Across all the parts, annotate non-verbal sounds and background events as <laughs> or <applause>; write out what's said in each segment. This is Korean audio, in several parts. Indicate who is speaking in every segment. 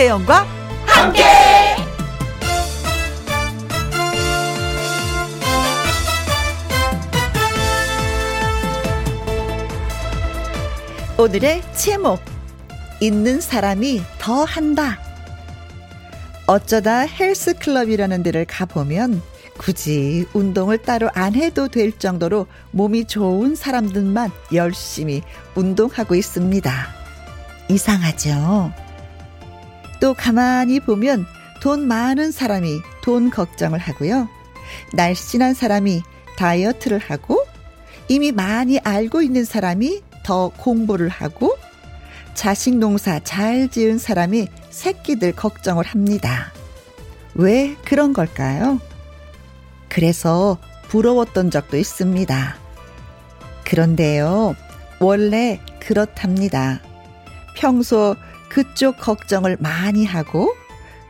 Speaker 1: 김혜영과 함께. 오늘의 제목 있는 사람이 더 한다. 어쩌다 헬스클럽이라는 데를 가보면 굳이 운동을 따로 안 해도 될 정도로 몸이 좋은 사람들만 열심히 운동하고 있습니다. 이상하죠? 또 가만히 보면 돈 많은 사람이 돈 걱정을 하고요. 날씬한 사람이 다이어트를 하고 이미 많이 알고 있는 사람이 더 공부를 하고 자식 농사 잘 지은 사람이 새끼들 걱정을 합니다. 왜 그런 걸까요? 그래서 부러웠던 적도 있습니다. 그런데요, 원래 그렇답니다. 평소 그쪽 걱정을 많이 하고,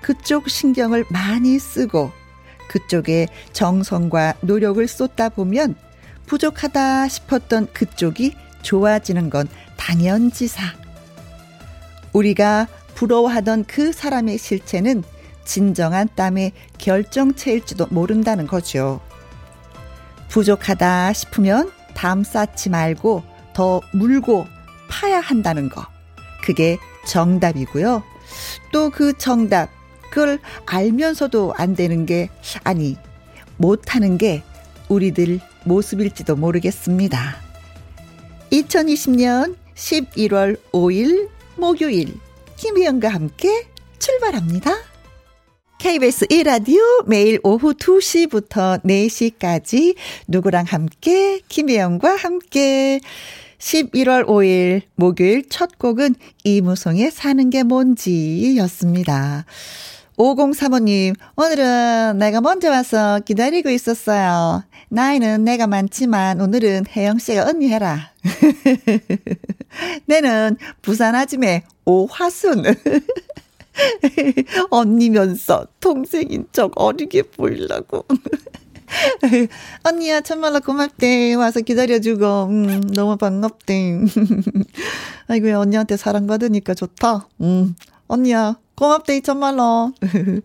Speaker 1: 그쪽 신경을 많이 쓰고, 그쪽에 정성과 노력을 쏟다 보면 부족하다 싶었던 그쪽이 좋아지는 건 당연지사. 우리가 부러워하던 그 사람의 실체는 진정한 땀의 결정체일지도 모른다는 거죠. 부족하다 싶으면 담 쌓지 말고 더 물고 파야 한다는 거. 그게 정답이고요. 또 그 정답, 그걸 알면서도 안 되는 게, 아니, 못하는 게 우리들 모습일지도 모르겠습니다. 2020년 11월 5일 목요일, 김희영과 함께 출발합니다. KBS 1라디오 매일 오후 2시부터 4시까지 누구랑 함께 김혜영과 함께 11월 5일 목요일 첫 곡은 이무송의 사는 게 뭔지 였습니다. 5035님, 오늘은 내가 먼저 와서 기다리고 있었어요. 나이는 내가 많지만 오늘은 혜영씨가 언니 해라. <laughs> 내는 부산 아줌의 오화순. <laughs> 언니면서 동생인 척 어리게 보이려고. <laughs> <laughs> 언니야, 참말로 고맙대. 와서 기다려주고, 음, 너무 반갑대. <laughs> 아이고, 언니한테 사랑받으니까 좋다. 음, 언니야, 고맙대, 정말로. <laughs>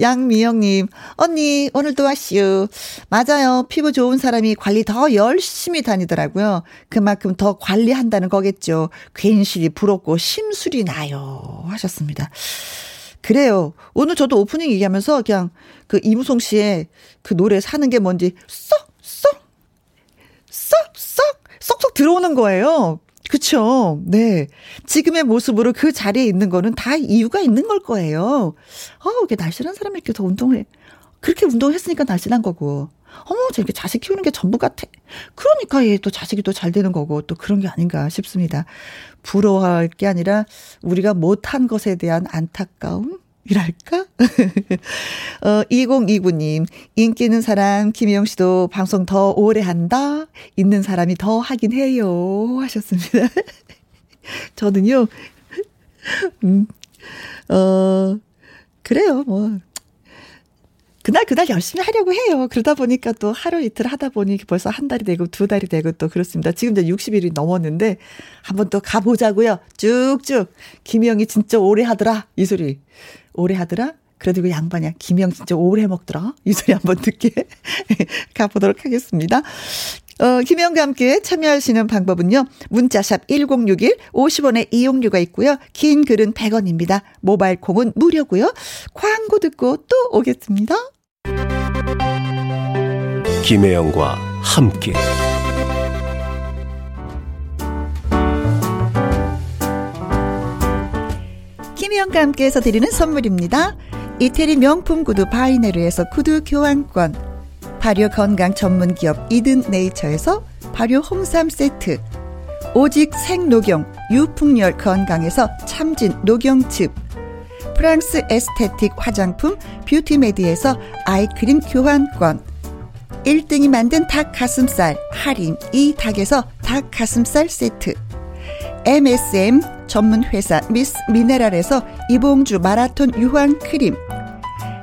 Speaker 1: 양미영님, 언니, 오늘도 왔슈. 맞아요. 피부 좋은 사람이 관리 더 열심히 다니더라고요. 그만큼 더 관리한다는 거겠죠. 괜시리 부럽고 심술이 나요. 하셨습니다. 그래요. 오늘 저도 오프닝 얘기하면서 그냥 그 이무송 씨의 그 노래 사는 게 뭔지 쏙, 쏙, 쏙, 쏙, 쏙쏙 들어오는 거예요. 그쵸. 네. 지금의 모습으로 그 자리에 있는 거는 다 이유가 있는 걸 거예요. 어, 이게 날씬한 사람이 이렇게 더 운동을 해. 그렇게 운동했으니까 날씬한 거고. 어머, 저렇게 자식 키우는 게 전부 같아. 그러니까 얘 또 자식이 또 잘 되는 거고 또 그런 게 아닌가 싶습니다. 부러워할 게 아니라 우리가 못한 것에 대한 안타까움? 이랄까? <laughs> 어, 2029님, 인기 있는 사람, 김희영 씨도 방송 더 오래 한다? 있는 사람이 더 하긴 해요. 하셨습니다. <laughs> 저는요, <laughs> 음, 어, 그래요, 뭐. 그날 그날 열심히 하려고 해요. 그러다 보니까 또 하루 이틀 하다 보니 벌써 한 달이 되고 두 달이 되고 또 그렇습니다. 지금 이제 60일이 넘었는데 한번 또 가보자고요. 쭉쭉. 김희영이 진짜 오래 하더라. 이 소리. 오래 하더라? 그래도 그 양반이야. 김영 진짜 오래 먹더라. 이 소리 한번 <laughs> 듣게 <laughs> 가보도록 하겠습니다. 어, 김영과 함께 참여하시는 방법은요. 문자샵 1061 50원의 이용료가 있고요. 긴 글은 100원입니다. 모바일 콩은 무료고요. 광고 듣고 또 오겠습니다.
Speaker 2: 김혜영과 함께
Speaker 1: 김희영과 함께해서 드리는 선물입니다. 이태리 명품 구두 바이네르에서 구두 교환권 발효 건강 전문 기업 이든 네이처에서 발효 홍삼 세트. 오직 생녹용 유풍열 건강에서 참진 녹용즙. 프랑스 에스테틱 화장품 뷰티메디에서 아이크림 교환권. 1등이 만든 닭 가슴살 할인 이 닭에서 닭 가슴살 세트. MSM 전문 회사 미스 미네랄에서 이봉주 마라톤 유황 크림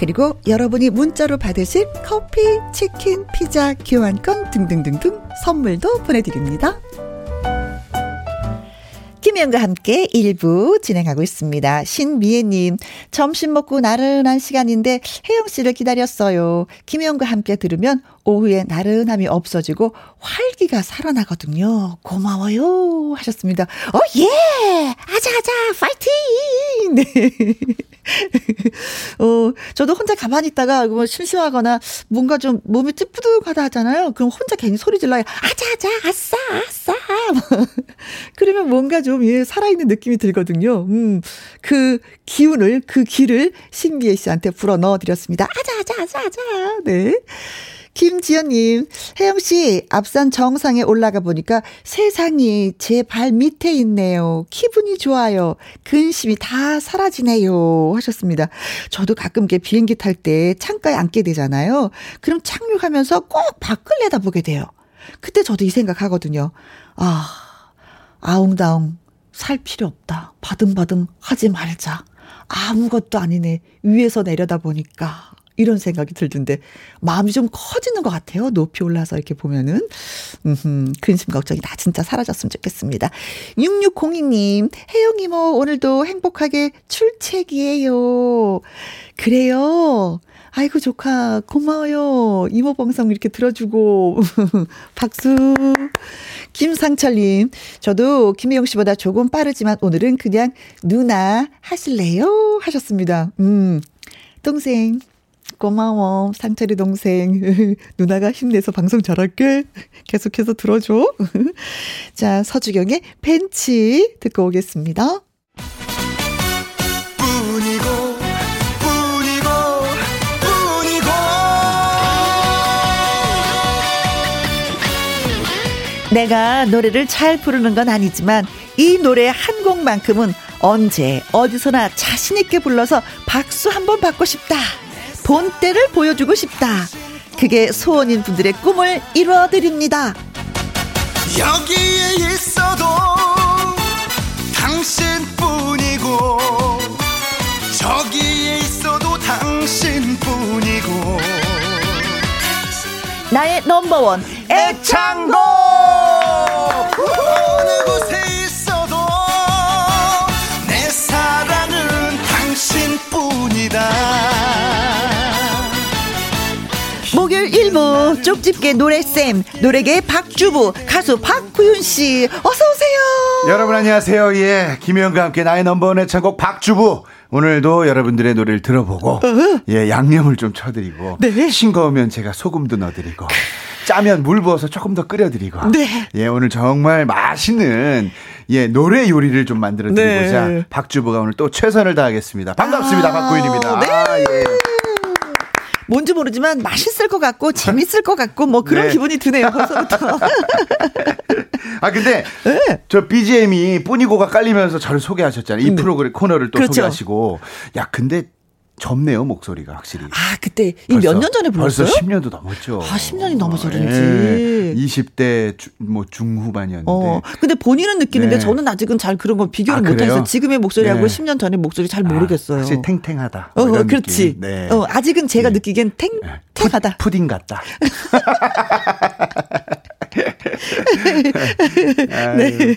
Speaker 1: 그리고 여러분이 문자로 받으실 커피, 치킨, 피자, 교환권 등등등등 선물도 보내드립니다. 김혜영과 함께 일부 진행하고 있습니다. 신미애님, 점심 먹고 나른한 시간인데 혜영 씨를 기다렸어요. 김혜영과 함께 들으면 오후에 나른함이 없어지고 활기가 살아나거든요. 고마워요. 하셨습니다. 어, 예! 아자, 아자, 파이팅! 네. <laughs> 어, 저도 혼자 가만히 있다가 뭐 심심하거나 뭔가 좀 몸이 찌뿌둥하다 하잖아요. 그럼 혼자 괜히 소리 질러요. 아자, 아자, 아싸, 아싸. <laughs> 그러면 뭔가 좀, 예, 살아있는 느낌이 들거든요. 음, 그 기운을, 그 기를 신비애 씨한테 불어 넣어 드렸습니다. 아자, 아자, 아자, 아자. 네. 김지연님, 혜영씨, 앞산 정상에 올라가 보니까 세상이 제 발 밑에 있네요. 기분이 좋아요. 근심이 다 사라지네요. 하셨습니다. 저도 가끔 게 비행기 탈 때 창가에 앉게 되잖아요. 그럼 착륙하면서 꼭 밖을 내다보게 돼요. 그때 저도 이 생각 하거든요. 아, 아웅다웅, 살 필요 없다. 바등바등 하지 말자. 아무것도 아니네. 위에서 내려다 보니까. 이런 생각이 들던데 마음이 좀 커지는 것 같아요. 높이 올라서 이렇게 보면은 음, 근심 걱정이 다 진짜 사라졌으면 좋겠습니다. 6602님 혜영 이모 오늘도 행복하게 출첵이에요. 그래요. 아이고 조카 고마워요. 이모 방송 이렇게 들어주고 <laughs> 박수. 김상철님 저도 김혜영 씨보다 조금 빠르지만 오늘은 그냥 누나 하실래요 하셨습니다. 음 동생 고마워. 상철이 동생. <laughs> 누나가 힘내서 방송 잘할게. 계속해서 들어줘. <laughs> 자, 서주경의 벤치 듣고 오겠습니다. 내가 노래를 잘 부르는 건 아니지만 이 노래 한 곡만큼은 언제 어디서나 자신 있게 불러서 박수 한번 받고 싶다. 본때를 보여주고 싶다. 그게 소원인 분들의 꿈을 이루어드립니다. 여기에 있어도 당신뿐이고 저기에 있어도 당신뿐이고 나의 넘버원 애창곡 일 1부 쪽집게 노래쌤 노래계 박주부 가수 박구윤 씨 어서 오세요.
Speaker 3: 여러분 안녕하세요. 예 김혜영과 함께 나의 넘버원의 창곡 박주부 오늘도 여러분들의 노래를 들어보고 어허. 예 양념을 좀 쳐드리고 네. 싱거우면 제가 소금도 넣어드리고 짜면 물 부어서 조금 더 끓여드리고 네. 예 오늘 정말 맛있는 예 노래 요리를 좀 만들어드리고자 네. 박주부가 오늘 또 최선을 다하겠습니다. 반갑습니다 아, 박구윤입니다.
Speaker 1: 네. 아, 예. 뭔지 모르지만 맛있을 것 같고 재밌을 것 같고 뭐 그런 네. 기분이 드네요. 벌써부터. <laughs>
Speaker 3: 아 근데 네. 저 BGM이 뿌니고가 깔리면서 저를 소개하셨잖아요. 이 네. 프로그램 코너를 또 그렇죠. 소개하시고 야 근데 젊네요 목소리가 확실히.
Speaker 1: 아 그때 이 몇 년 전에 불렀어요?
Speaker 3: 벌써 10년도 넘었죠.
Speaker 1: 아 10년이 넘어서 그런지. 네.
Speaker 3: 20대 주, 뭐 중후반이었는데. 어,
Speaker 1: 근데 본인은 느끼는데 네. 저는 아직은 잘 그런 거 비교를 아, 못해서 지금의 목소리하고 네. 10년 전의 목소리 잘 아, 모르겠어요. 아,
Speaker 3: 확실히 탱탱하다.
Speaker 1: 뭐 어, 그렇지. 네. 어, 아직은 제가 네. 느끼기엔 탱탱하다.
Speaker 3: 푸, 딩 같다. <laughs> 네.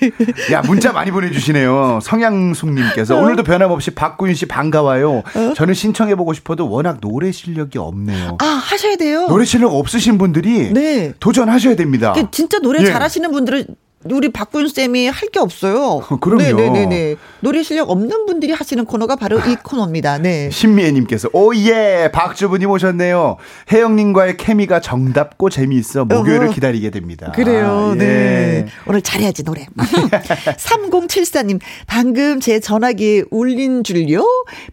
Speaker 3: 야 문자 많이 보내주시네요. 성향숙님께서 어? 오늘도 변함없이 박구윤 씨 반가워요. 어? 저는 신청해보고 싶어도 워낙 노래 실력이 없네요.
Speaker 1: 아 하셔야 돼요.
Speaker 3: 노래 실력 없으신 분들이 네. 도전하셔야 됩니다.
Speaker 1: 진짜 노래 예. 잘하시는 분들은 우리 박군 쌤이 할 게 없어요.
Speaker 3: 그럼요.
Speaker 1: 네네네. 노래 실력 없는 분들이 하시는 코너가 바로 이 코너입니다. 네.
Speaker 3: 신미애님께서 오예 박주부님 오셨네요. 혜영님과의 케미가 정답고 재미있어 목요일을
Speaker 1: 어허.
Speaker 3: 기다리게 됩니다.
Speaker 1: 그래요.
Speaker 3: 아, 예.
Speaker 1: 네. 오늘 잘해야지 노래. <laughs> 3074님 방금 제 전화기에 울린 줄요.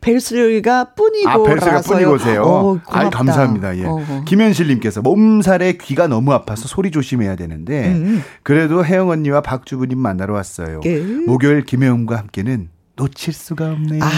Speaker 1: 벨소리가 뿐이고
Speaker 3: 아,
Speaker 1: 라서요.
Speaker 3: 뿐이고세요.
Speaker 1: 어, 고맙다.
Speaker 3: 감사합니다. 예.
Speaker 1: 어허.
Speaker 3: 김현실님께서 몸살에 귀가 너무 아파서 소리 조심해야 되는데,
Speaker 1: 음.
Speaker 3: 그래도 혜영 언니와 박주부님 만나러 왔어요.
Speaker 1: 예.
Speaker 3: 목요일 김혜영과 함께는 놓칠 수가 없네요.
Speaker 1: 아,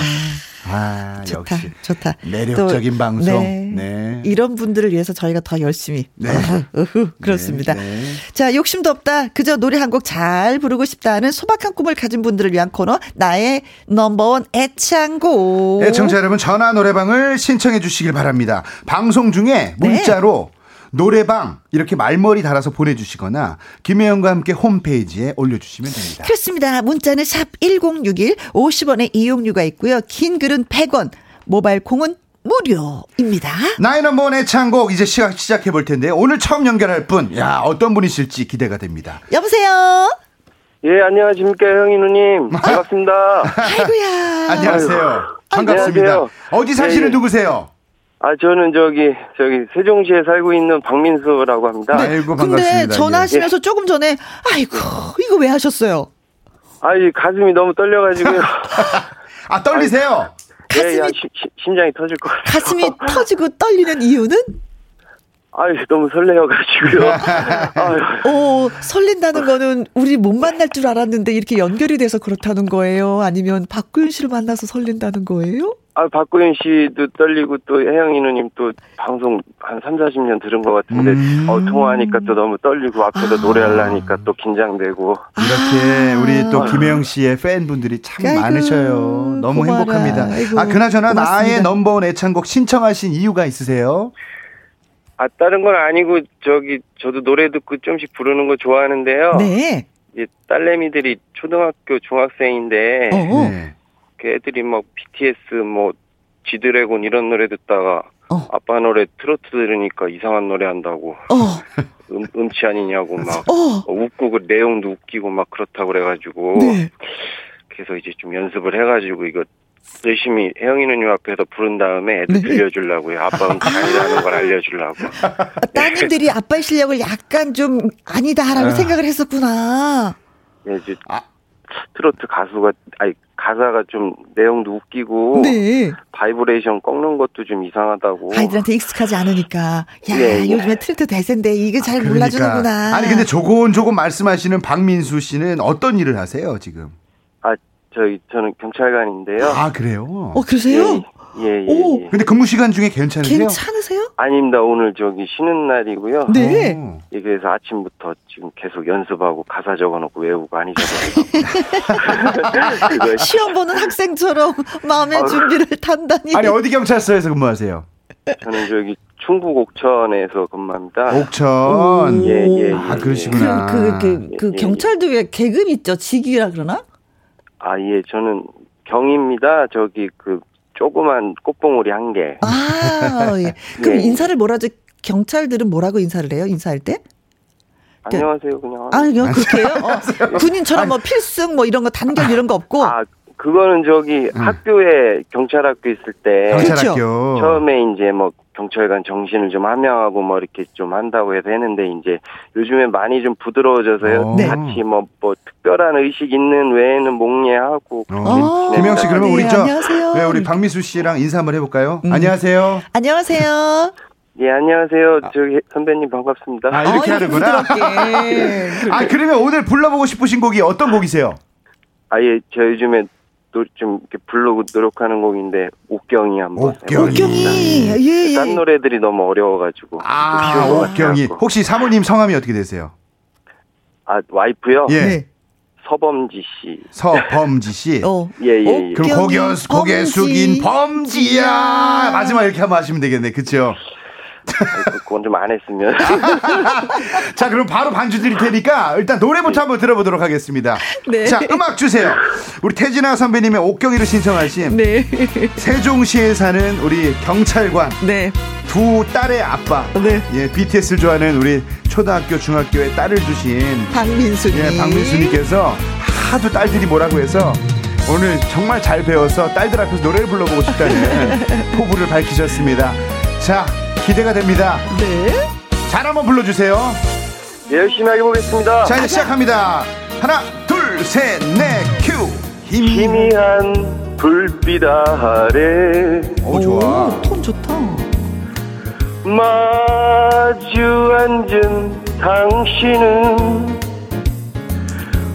Speaker 3: 아,
Speaker 1: 좋다,
Speaker 3: 역시.
Speaker 1: 좋다.
Speaker 3: 매력적인
Speaker 1: 또,
Speaker 3: 방송.
Speaker 1: 네.
Speaker 3: 네.
Speaker 1: 이런 분들을 위해서 저희가 더 열심히.
Speaker 3: 네. <laughs>
Speaker 1: 어후, 그렇습니다.
Speaker 3: 네, 네.
Speaker 1: 자, 욕심도 없다. 그저 노래 한 곡 잘 부르고 싶다는 소박한 꿈을 가진 분들을 위한 코너. 나의 넘버원 애창곡.
Speaker 3: 애청자 여러분 전화 노래방을 신청해 주시길 바랍니다. 방송 중에
Speaker 1: 네.
Speaker 3: 문자로 노래방 이렇게 말머리 달아서 보내주시거나 김혜영과 함께 홈페이지에 올려주시면 됩니다.
Speaker 1: 그렇습니다. 문자는 샵 1061, 50원의 이용료가 있고요. 긴 글은 100원, 모바일 콩은 무료입니다.
Speaker 3: 넘버원 애창곡 이제 시작, 시작해 볼 텐데 오늘 처음 연결할 분, 야 어떤 분이실지 기대가 됩니다.
Speaker 1: 여보세요?
Speaker 4: 예, 안녕하십니까, 형이 누님. <laughs> 반갑습니다.
Speaker 1: 아이고야.
Speaker 3: 안녕하세요. 반갑습니다.
Speaker 4: 안녕하세요.
Speaker 3: 어디 사시는
Speaker 4: 네, 네.
Speaker 3: 누구세요?
Speaker 4: 아, 저는 저기, 저기, 세종시에 살고 있는 박민수라고 합니다.
Speaker 3: 네. 아이고
Speaker 1: 근데
Speaker 3: 반갑습니다.
Speaker 1: 전화하시면서 조금 전에, 아이고, 이거 왜 하셨어요?
Speaker 4: 아, 이 가슴이 너무 떨려가지고요.
Speaker 3: 예. <laughs> 아 떨리세요?
Speaker 4: 예, 야,
Speaker 1: 가슴이,
Speaker 4: 시- 시- 심장이 터질 것 같아요.
Speaker 1: 가슴이 터지고 떨리는 이유는?
Speaker 4: 아유, 너무 설레어가지고요. <laughs> 아유,
Speaker 1: 어, 설렌다는 거는 우리 못 만날 줄 알았는데 이렇게 연결이 돼서 그렇다는 거예요? 아니면 박구윤 씨를 만나서 설렌다는 거예요?
Speaker 4: 아, 박구윤 씨도 떨리고 또 혜영이 누님 또 방송 한 3, 40년 들은 것 같은데,
Speaker 3: 음.
Speaker 4: 어, 통화하니까 또 너무 떨리고 앞에서
Speaker 1: 아.
Speaker 4: 노래하려니까 또 긴장되고.
Speaker 3: 이렇게
Speaker 1: 아.
Speaker 3: 우리 또 김혜영 씨의 팬분들이 참
Speaker 1: 아이고,
Speaker 3: 많으셔요. 너무
Speaker 1: 고마워라.
Speaker 3: 행복합니다.
Speaker 1: 아이고,
Speaker 3: 아 그나저나
Speaker 1: 고맙습니다.
Speaker 3: 나의 넘버원 애창곡 신청하신 이유가 있으세요?
Speaker 4: 아, 다른 건 아니고, 저기, 저도 노래 듣고 좀씩 부르는 거 좋아하는데요.
Speaker 1: 네.
Speaker 4: 이제 딸내미들이 초등학교 중학생인데
Speaker 1: 어.
Speaker 3: 네.
Speaker 4: 그 애들이 막 BTS 뭐 지드래곤 이런 노래 듣다가
Speaker 1: 어.
Speaker 4: 아빠 노래 트로트 들으니까 이상한 노래 한다고
Speaker 1: 어,
Speaker 4: 음, 음치 아니냐고 막
Speaker 1: 어.
Speaker 4: 어, 웃고 그 내용도 웃기고 막 그렇다고 그래가지고
Speaker 1: 네.
Speaker 4: 그래서 이제 좀 연습을 해가지고 이거 열심히 혜영이 누님 앞에서 부른 다음에 애들
Speaker 1: 네.
Speaker 4: 들려주려고요 아빠 음치 <laughs> 아니라는 걸 알려주려고
Speaker 1: 아, 따님들이 아빠의 실력을 약간 좀 아니다라고
Speaker 3: 아.
Speaker 1: 생각을 했었구나.
Speaker 4: 예, 이제
Speaker 3: 아.
Speaker 4: 트로트 가수가 아니 가사가 좀 내용도 웃기고
Speaker 1: 네.
Speaker 4: 바이브레이션 꺾는 것도 좀 이상하다고.
Speaker 1: 아이들한테 익숙하지 않으니까. 야,
Speaker 4: 예, 예.
Speaker 1: 요즘에 트로트 대세인데 이게 잘
Speaker 3: 그러니까.
Speaker 1: 몰라주는구나.
Speaker 3: 아니 근데 조곤조곤 말씀하시는 박민수 씨는 어떤 일을 하세요 지금?
Speaker 4: 아, 저희 저는 경찰관인데요.
Speaker 3: 아 그래요?
Speaker 1: 어, 그러세요?
Speaker 4: 예, 예,
Speaker 1: 오.
Speaker 4: 예.
Speaker 3: 근데 근무 시간 중에 괜찮으세요?
Speaker 1: 괜찮으세요?
Speaker 4: 아닙니다. 오늘 저기 쉬는 날이고요.
Speaker 1: 네.
Speaker 3: 어.
Speaker 4: 예, 그래서 아침부터 지금 계속 연습하고 가사 적어놓고 외우고 아니 적어놓고. <laughs>
Speaker 1: 시험 보는 학생처럼 마음의
Speaker 4: 아유.
Speaker 1: 준비를 단단히.
Speaker 3: 아니 어디 경찰서에서 근무하세요?
Speaker 4: 저는 저기 충북 옥천에서 근무합니다.
Speaker 3: 옥천.
Speaker 4: 예, 예, 예,
Speaker 3: 아
Speaker 4: 예.
Speaker 3: 그러시구나.
Speaker 1: 그, 그, 그, 그
Speaker 4: 예, 예.
Speaker 1: 경찰도 왜 계급 있죠? 직위라 그러나?
Speaker 4: 아, 예, 저는 경입니다. 저기 그 조그만 꽃봉오리 한 개.
Speaker 1: 아, 예. <laughs> 그럼
Speaker 4: 예.
Speaker 1: 인사를 뭐라죠? 경찰들은 뭐라고 인사를 해요? 인사할 때?
Speaker 4: 안녕하세요, 그냥.
Speaker 1: 아, 그냥 그렇게 해요? <laughs> 어, 군인처럼 뭐 필승 뭐 이런 거 단결 이런 거 없고.
Speaker 4: 아, 그거는 저기
Speaker 3: 음.
Speaker 4: 학교에 경찰학교 있을 때
Speaker 3: 경찰학교.
Speaker 1: 그렇죠.
Speaker 4: 처음에 이제 뭐 경찰관 정신을 좀 함양하고 뭐 이렇게 좀 한다고 해서 했는데 이제 요즘에 많이 좀 부드러워져서요.
Speaker 3: 어.
Speaker 1: 네.
Speaker 4: 같이 뭐, 뭐 특별한 의식 있는 외에는 목례하고
Speaker 3: 어.
Speaker 1: 어,
Speaker 3: 김영 씨 그러면
Speaker 1: 네,
Speaker 3: 우리 저
Speaker 1: 안녕하세요.
Speaker 3: 네, 우리 박미수 씨랑 인사 한번 해볼까요?
Speaker 1: 음.
Speaker 3: 안녕하세요.
Speaker 1: 안녕하세요. <laughs>
Speaker 4: 예, 안녕하세요. 저기 선배님 반갑습니다.
Speaker 3: 아, 이렇게
Speaker 1: 어,
Speaker 3: 하는구나.
Speaker 1: 부드럽게. <laughs>
Speaker 3: 아 그러면 오늘 불러보고 싶으신 곡이 어떤 곡이세요?
Speaker 4: 아, 예, 저 요즘에 노, 좀 이렇게 부르고 노력하는 곡인데 옥경이 한번
Speaker 3: 옥경이.
Speaker 1: 예, 예.
Speaker 4: 딴 노래들이 너무 어려워가지고
Speaker 3: 아 옥경이.
Speaker 4: 같아갖고.
Speaker 3: 혹시 사모님 성함이 어떻게 되세요?
Speaker 4: 아 와이프요?
Speaker 3: 예.
Speaker 1: 네.
Speaker 4: 서범지 씨.
Speaker 3: 서범지 씨. <laughs>
Speaker 1: 어.
Speaker 4: 예, 예, 예.
Speaker 3: 그럼 고개, 고개. 숙인 범지야. 마지막 이렇게 한번 하시면 되겠네. 그쵸?
Speaker 4: 그 건 좀 안 했으면. <laughs>
Speaker 3: 자, 그럼 바로 반주 드릴 테니까 일단 노래부터 한번 들어보도록 하겠습니다.
Speaker 1: 네.
Speaker 3: 자, 음악 주세요. 우리 태진아 선배님의 옥경이를 신청하신
Speaker 1: 네.
Speaker 3: 세종시에 사는 우리 경찰관
Speaker 1: 네.
Speaker 3: 두 딸의 아빠.
Speaker 1: 네.
Speaker 3: 예, BTS를 좋아하는 우리 초등학교, 중학교에 딸을 두신
Speaker 1: 박민수님.
Speaker 3: 예, 박민수님께서 하도 딸들이 뭐라고 해서 오늘 정말 잘 배워서 딸들 앞에서 노래를 불러보고 싶다는 <laughs> 포부를 밝히셨습니다. 자, 기대가 됩니다.
Speaker 1: 네.
Speaker 3: 잘 한번 불러주세요.
Speaker 4: 네, 열심히 해보겠습니다.
Speaker 3: 자, 이제 시작합니다. 하나, 둘, 셋, 넷, 큐. 힘이.
Speaker 4: 희미 한 불빛 아래
Speaker 3: 오, 좋아.
Speaker 1: 오, 톤 좋다.
Speaker 4: 마주 앉은 당신은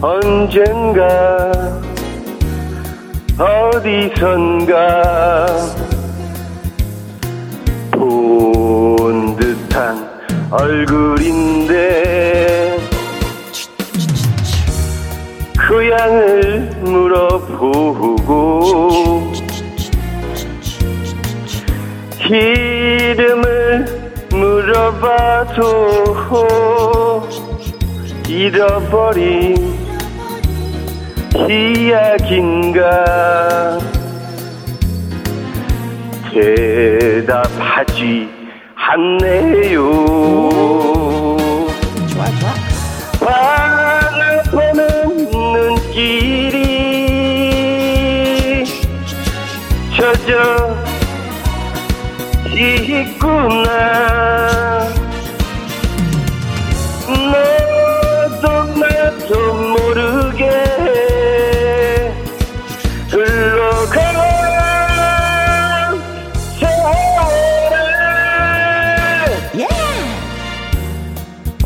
Speaker 4: 언젠가 어디선가 듯한 얼굴인데 그 양을 물어보고 이름을 물어봐도 잃어버린 이야기인가? 대답하지 않네요
Speaker 1: 좋아, 좋아.
Speaker 4: 바라보는 눈길이 젖어 있구나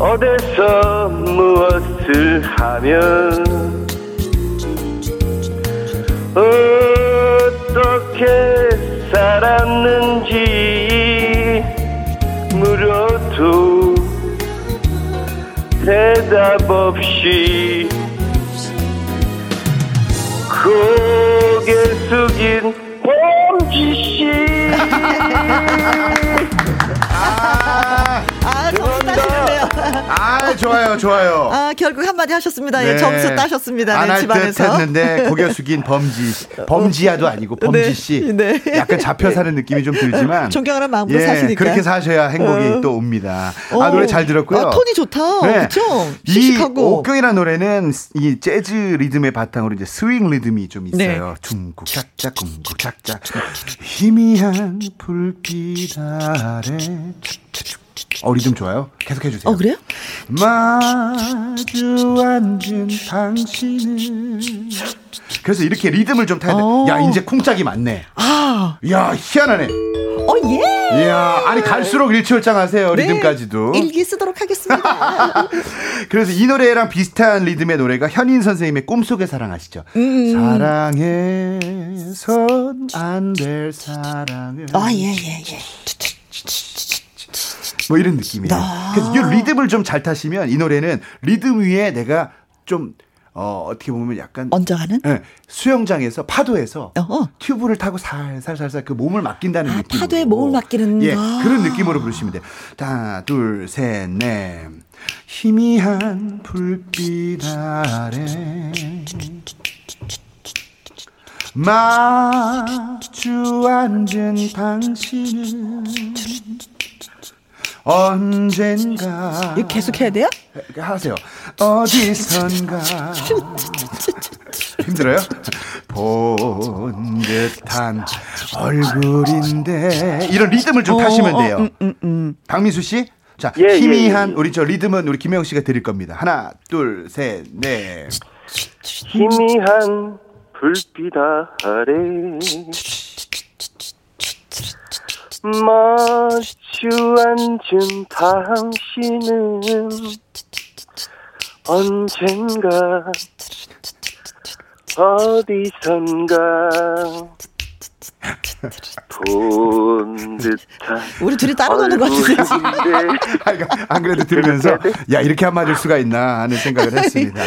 Speaker 4: 어디서 무엇을 하면 어떻게 살았는지 물어도 대답 없이 고개 숙인 범지씨. <laughs> <laughs>
Speaker 3: 아,
Speaker 1: 아, 점수 따시는데요.
Speaker 3: 아, 좋아요, 좋아요.
Speaker 1: 아, 결국 한마디 하셨습니다. 예,
Speaker 3: 네.
Speaker 1: 점수 따셨습니다.
Speaker 3: 안
Speaker 1: 네,
Speaker 3: 할
Speaker 1: 집안에서.
Speaker 3: 듯 했는데 고개 숙인 범지 범지야도 아니고 범지 씨
Speaker 1: 네, 네.
Speaker 3: 약간 잡혀 사는 느낌이 좀 들지만
Speaker 1: 존경하는 마음으로
Speaker 3: 예,
Speaker 1: 사시니까.
Speaker 3: 그렇게 사셔야 행복이
Speaker 1: 어.
Speaker 3: 또 옵니다. 아
Speaker 1: 어.
Speaker 3: 노래 잘 들었고요.
Speaker 1: 아, 톤이 좋다. 그쵸?
Speaker 3: 이
Speaker 1: 씩씩하고.
Speaker 3: 옥경이라는 노래는 이 재즈 리듬의 바탕으로 이제 스윙 리듬이 좀 있어요.
Speaker 1: 네.
Speaker 3: 짝짜 쿵국 짝짜 희미한 불빛 아래 어 리듬 좋아요. 계속 해 주세요.
Speaker 1: 어, 그래요?
Speaker 3: 마주 앉은 당신은 그래서 이렇게 리듬을 좀 타야 돼.
Speaker 1: 어.
Speaker 3: 야 이제 쿵짝이 많네.
Speaker 1: 아,
Speaker 3: 야 희한하네.
Speaker 1: 어, 예!
Speaker 3: 이야 아니 갈수록 일치월장하세요
Speaker 1: 네.
Speaker 3: 리듬까지도.
Speaker 1: 일기 쓰도록 하겠습니다. <laughs>
Speaker 3: 그래서 이 노래랑 비슷한 리듬의 노래가 현인 선생님의 꿈속의 사랑 아시죠?
Speaker 1: 음.
Speaker 3: 사랑해선 안될 사랑을
Speaker 1: 아, 예, 예, 예.
Speaker 3: 뭐 이런 느낌이에요.
Speaker 1: 아.
Speaker 3: 그래서 이 리듬을 좀 잘 타시면 이 노래는 리듬 위에 내가 좀 어, 어떻게 보면 약간
Speaker 1: 얹어가는?
Speaker 3: 예, 수영장에서 파도에서
Speaker 1: 어, 어.
Speaker 3: 튜브를 타고 살살살살 그 몸을 맡긴다는
Speaker 1: 아,
Speaker 3: 느낌.
Speaker 1: 파도에 몸을 맡기는
Speaker 3: 예,
Speaker 1: 거.
Speaker 3: 그런 느낌으로 부르시면 돼요. 하나, 둘, 셋, 넷. 희미한 불빛 아래 마주 앉은 당신은 언젠가
Speaker 1: 이거 계속 해야 돼요?
Speaker 3: 하세요. 어디선가 힘들어요? 본 듯한 얼굴인데 이런 리듬을 좀
Speaker 1: 어,
Speaker 3: 타시면
Speaker 1: 어,
Speaker 3: 돼요.
Speaker 1: 음, 음, 음.
Speaker 3: 박미수 씨, 자
Speaker 4: 예, 예,
Speaker 3: 희미한
Speaker 4: 예.
Speaker 3: 우리 저 리듬은 우리 김영 씨가 드릴 겁니다. 하나, 둘, 셋, 넷.
Speaker 4: 희미한 불빛 아래 마주 앉은 당신은 언젠가 어디선가 본 듯한
Speaker 1: 우리 둘이 따로 노는 것 같은데. <laughs>
Speaker 3: 아, 안 그래도 들으면서 야 이렇게 안 맞을 수가 있나 하는 생각을 했습니다.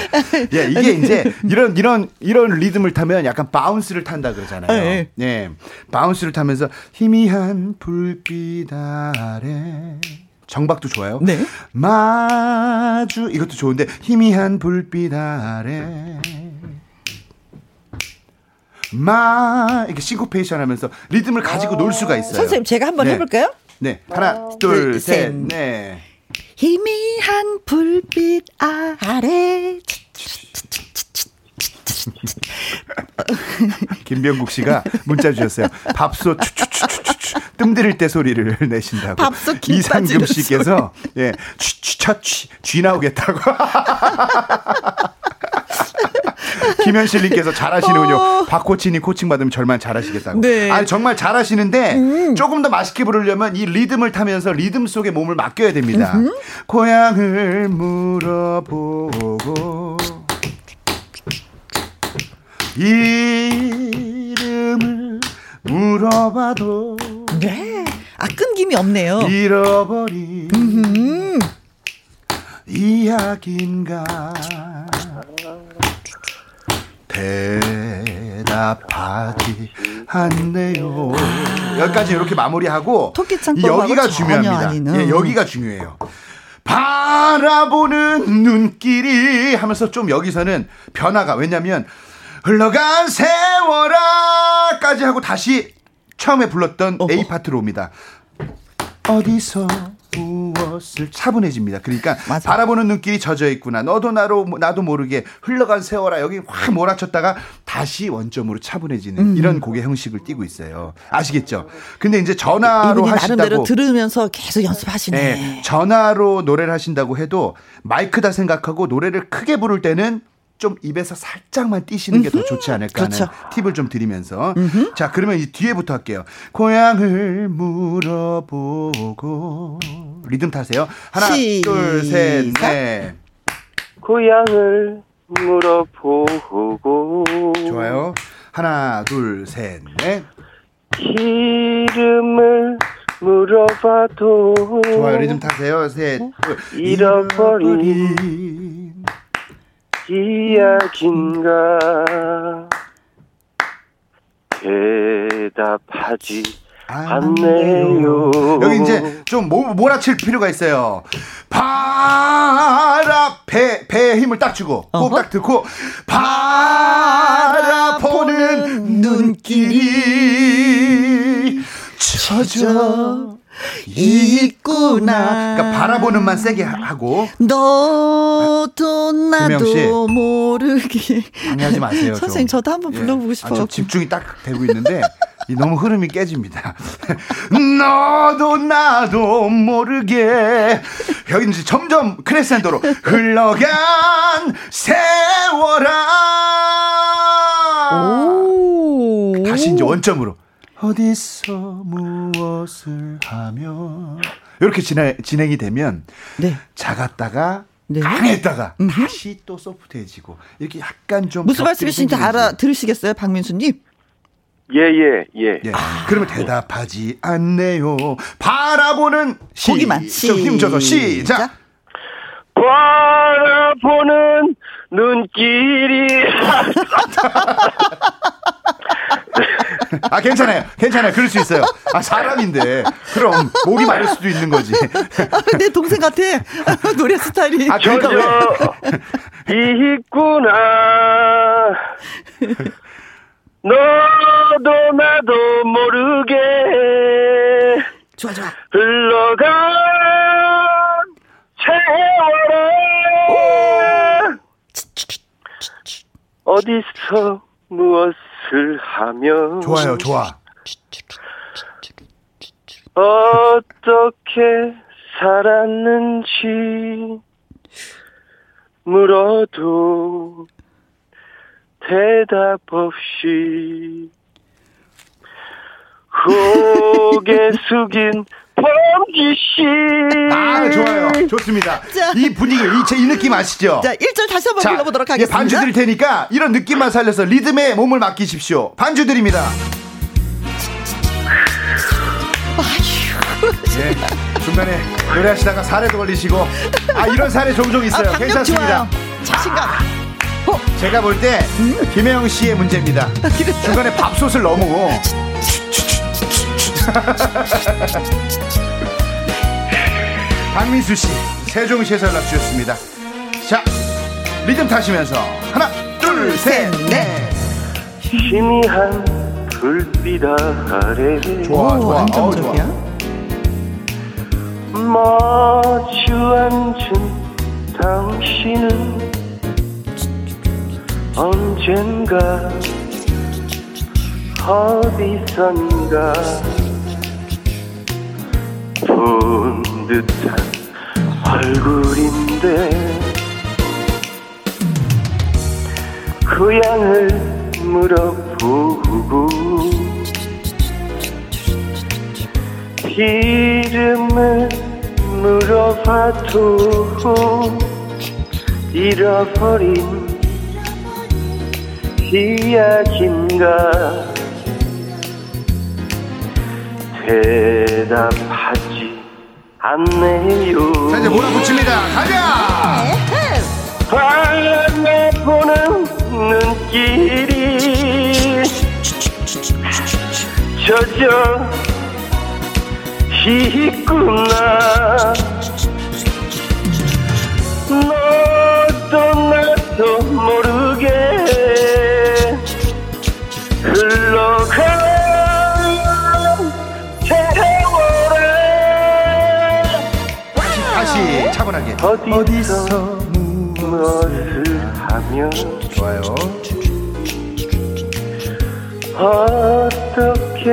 Speaker 3: 예, 이게 이제 이런 이런 이런 리듬을 타면 약간 bounce를 탄다 그러잖아요.
Speaker 1: 예,
Speaker 3: 예, bounce를 타면서 희미한 불빛 아래 정박도 좋아요.
Speaker 1: 네.
Speaker 3: 마주 이것도 좋은데 희미한 불빛 아래 마 이렇게 싱코페이션 하면서 리듬을 가지고 놀 수가 있어요.
Speaker 1: 선생님, 제가 한번
Speaker 3: 네.
Speaker 1: 해볼까요?
Speaker 3: 네. 하나,
Speaker 1: 둘,
Speaker 3: 둘,
Speaker 1: 셋.
Speaker 3: 셋, 넷.
Speaker 1: 희미한 불빛 아래.
Speaker 3: 김병국 씨가 문자 주셨어요. 밥솥 추추추추추 뜸 들일 때 소리를 내신다고.
Speaker 1: 밥솥
Speaker 3: 이상금 씨께서 예, 추추추 쥐 나오겠다고. 김현실님께서 잘하시는군요. 어. 박코치님 코칭 받으면 절만 잘하시겠다고. 네. 아니 정말 잘하시는데 음. 조금 더 맛있게 부르려면 이 리듬을 타면서 리듬 속에 몸을 맡겨야 됩니다. 음흠. 고향을 물어보고 이름을 물어봐도
Speaker 1: 네. 아 끊김이 없네요.
Speaker 3: 잃어버린 음흠. 이야기인가 대답하지 않네요. 여기까지 이렇게 마무리하고 여기가 중요합니다. 예, 여기가 중요해요. 바라보는 눈길이 하면서 좀 여기서는 변화가 왜냐면 흘러간 세월아까지 하고 다시 처음에 불렀던 어허. A 파트로 옵니다. 어디서 무 엇을 차분해집니다. 그러니까 맞아. 바라보는 눈길이 젖어 있구나. 너도 나로 나도 모르게 흘러간 세월아 여기 확 몰아쳤다가 다시 원점으로 차분해지는 음. 이런 곡의 형식을 띠고 있어요. 아시겠죠? 근데 이제 전화로 하신다고
Speaker 1: 들으면서 계속 연습하시네. 네,
Speaker 3: 전화로 노래를 하신다고 해도 마이크다 생각하고 노래를 크게 부를 때는 좀 입에서 살짝만 띄시는 게 더 좋지 않을까 하는 그렇죠. 팁을 좀 드리면서 음흠. 자 그러면 이 뒤에부터 할게요. 고향을 물어보고 리듬 타세요. 하나 둘 셋 넷
Speaker 4: 고향을 물어보고
Speaker 3: 좋아요. 하나 둘 셋 넷
Speaker 4: 이름을 물어봐도
Speaker 3: 좋아요. 리듬 타세요. 셋
Speaker 4: 잃어버린 이야기인가 대답하지 않네요.
Speaker 3: 여기 이제 좀 몰아칠 필요가 있어요. 바라 배 배에 힘을 딱 주고 꼭딱 듣고 바라보는 눈길이 젖어 있구나. 그러니까 바라보는만 세게 하고.
Speaker 1: 너도 나도 모르게.
Speaker 3: 방해하지 마세요. <laughs>
Speaker 1: 선생님 저도 한번 예. 불러보고 싶어요.
Speaker 3: 아, 집중이 딱 되고 있는데 너무 흐름이 깨집니다. <laughs> 너도 나도 모르게 여기 이제 점점 크레센도로 흘러간 세월아. 오. 다시 이제 원점으로. 어디서 무엇을 하며 이렇게 진행, 진행이 되면 네. 작았다가 네. 강했다가 음흠. 다시 또 소프트해지고 이렇게 약간 좀
Speaker 1: 무슨 말씀이신지 알아 들으시겠어요, 박민수님?
Speaker 4: 예예예. 예, 예. 예.
Speaker 3: 아. 그러면 대답하지 않네요. 바라보는 시.
Speaker 1: 거기만
Speaker 3: 시. 좀 힘줘서 시작.
Speaker 4: 바라보는 눈길이
Speaker 3: 아, 괜찮아요. 괜찮아요. 그럴 수 있어요. 아, 사람인데. 그럼, 목이 마를 수도 있는 거지.
Speaker 1: 아, <laughs> 내 동생 같아. <laughs> 노래 스타일이.
Speaker 4: 아, 그러니까 왜. 있구나. 너도 나도 모르게.
Speaker 1: 좋아, 좋아.
Speaker 4: 흘러간 세월아. 어디서 무엇 것을 하면
Speaker 3: 좋아요, 좋아.
Speaker 4: 어떻게 살았는지 물어도 대답 없이 고개 숙인 범기 씨.
Speaker 3: 아, 좋아요. 좋습니다. 자, 이 분위기, 이, 이 느낌 아시죠?
Speaker 1: 자, 1절 다시 한번 자, 불러보도록 하겠습니다.
Speaker 3: 반주 드릴 테니까 이런 느낌만 살려서 리듬에 몸을 맡기십시오. 반주 드립니다. 예, 중간에 노래하시다가 사례도 걸리시고 아 이런 사례 종종 있어요. 아, 괜찮습니다. 좋아요.
Speaker 1: 자신감.
Speaker 3: 어? 제가 볼때 음? 김혜영 씨의 문제입니다. 중간에 밥솥을 너무 박민수 씨, 세종시에서 연락 주셨습니다. 자, 리듬 타시면서 하나, 둘, 셋, 넷.
Speaker 4: 희미한 불빛 아래
Speaker 3: 좋아, 좋아, 어, 좋아.
Speaker 4: 마주 언젠가 어디선가 본 듯한 얼굴인데 고향을 물어보고 이름을 물어봐도 잃어버린 이야기인가 대답하지 않네요
Speaker 3: 자, 이제 몰아붙입니다. 가자!
Speaker 4: 바람에 보는 눈길이 젖어 있구나 너도 나도 모르 어디서 무엇을 하며
Speaker 3: 좋아요.
Speaker 4: 어떻게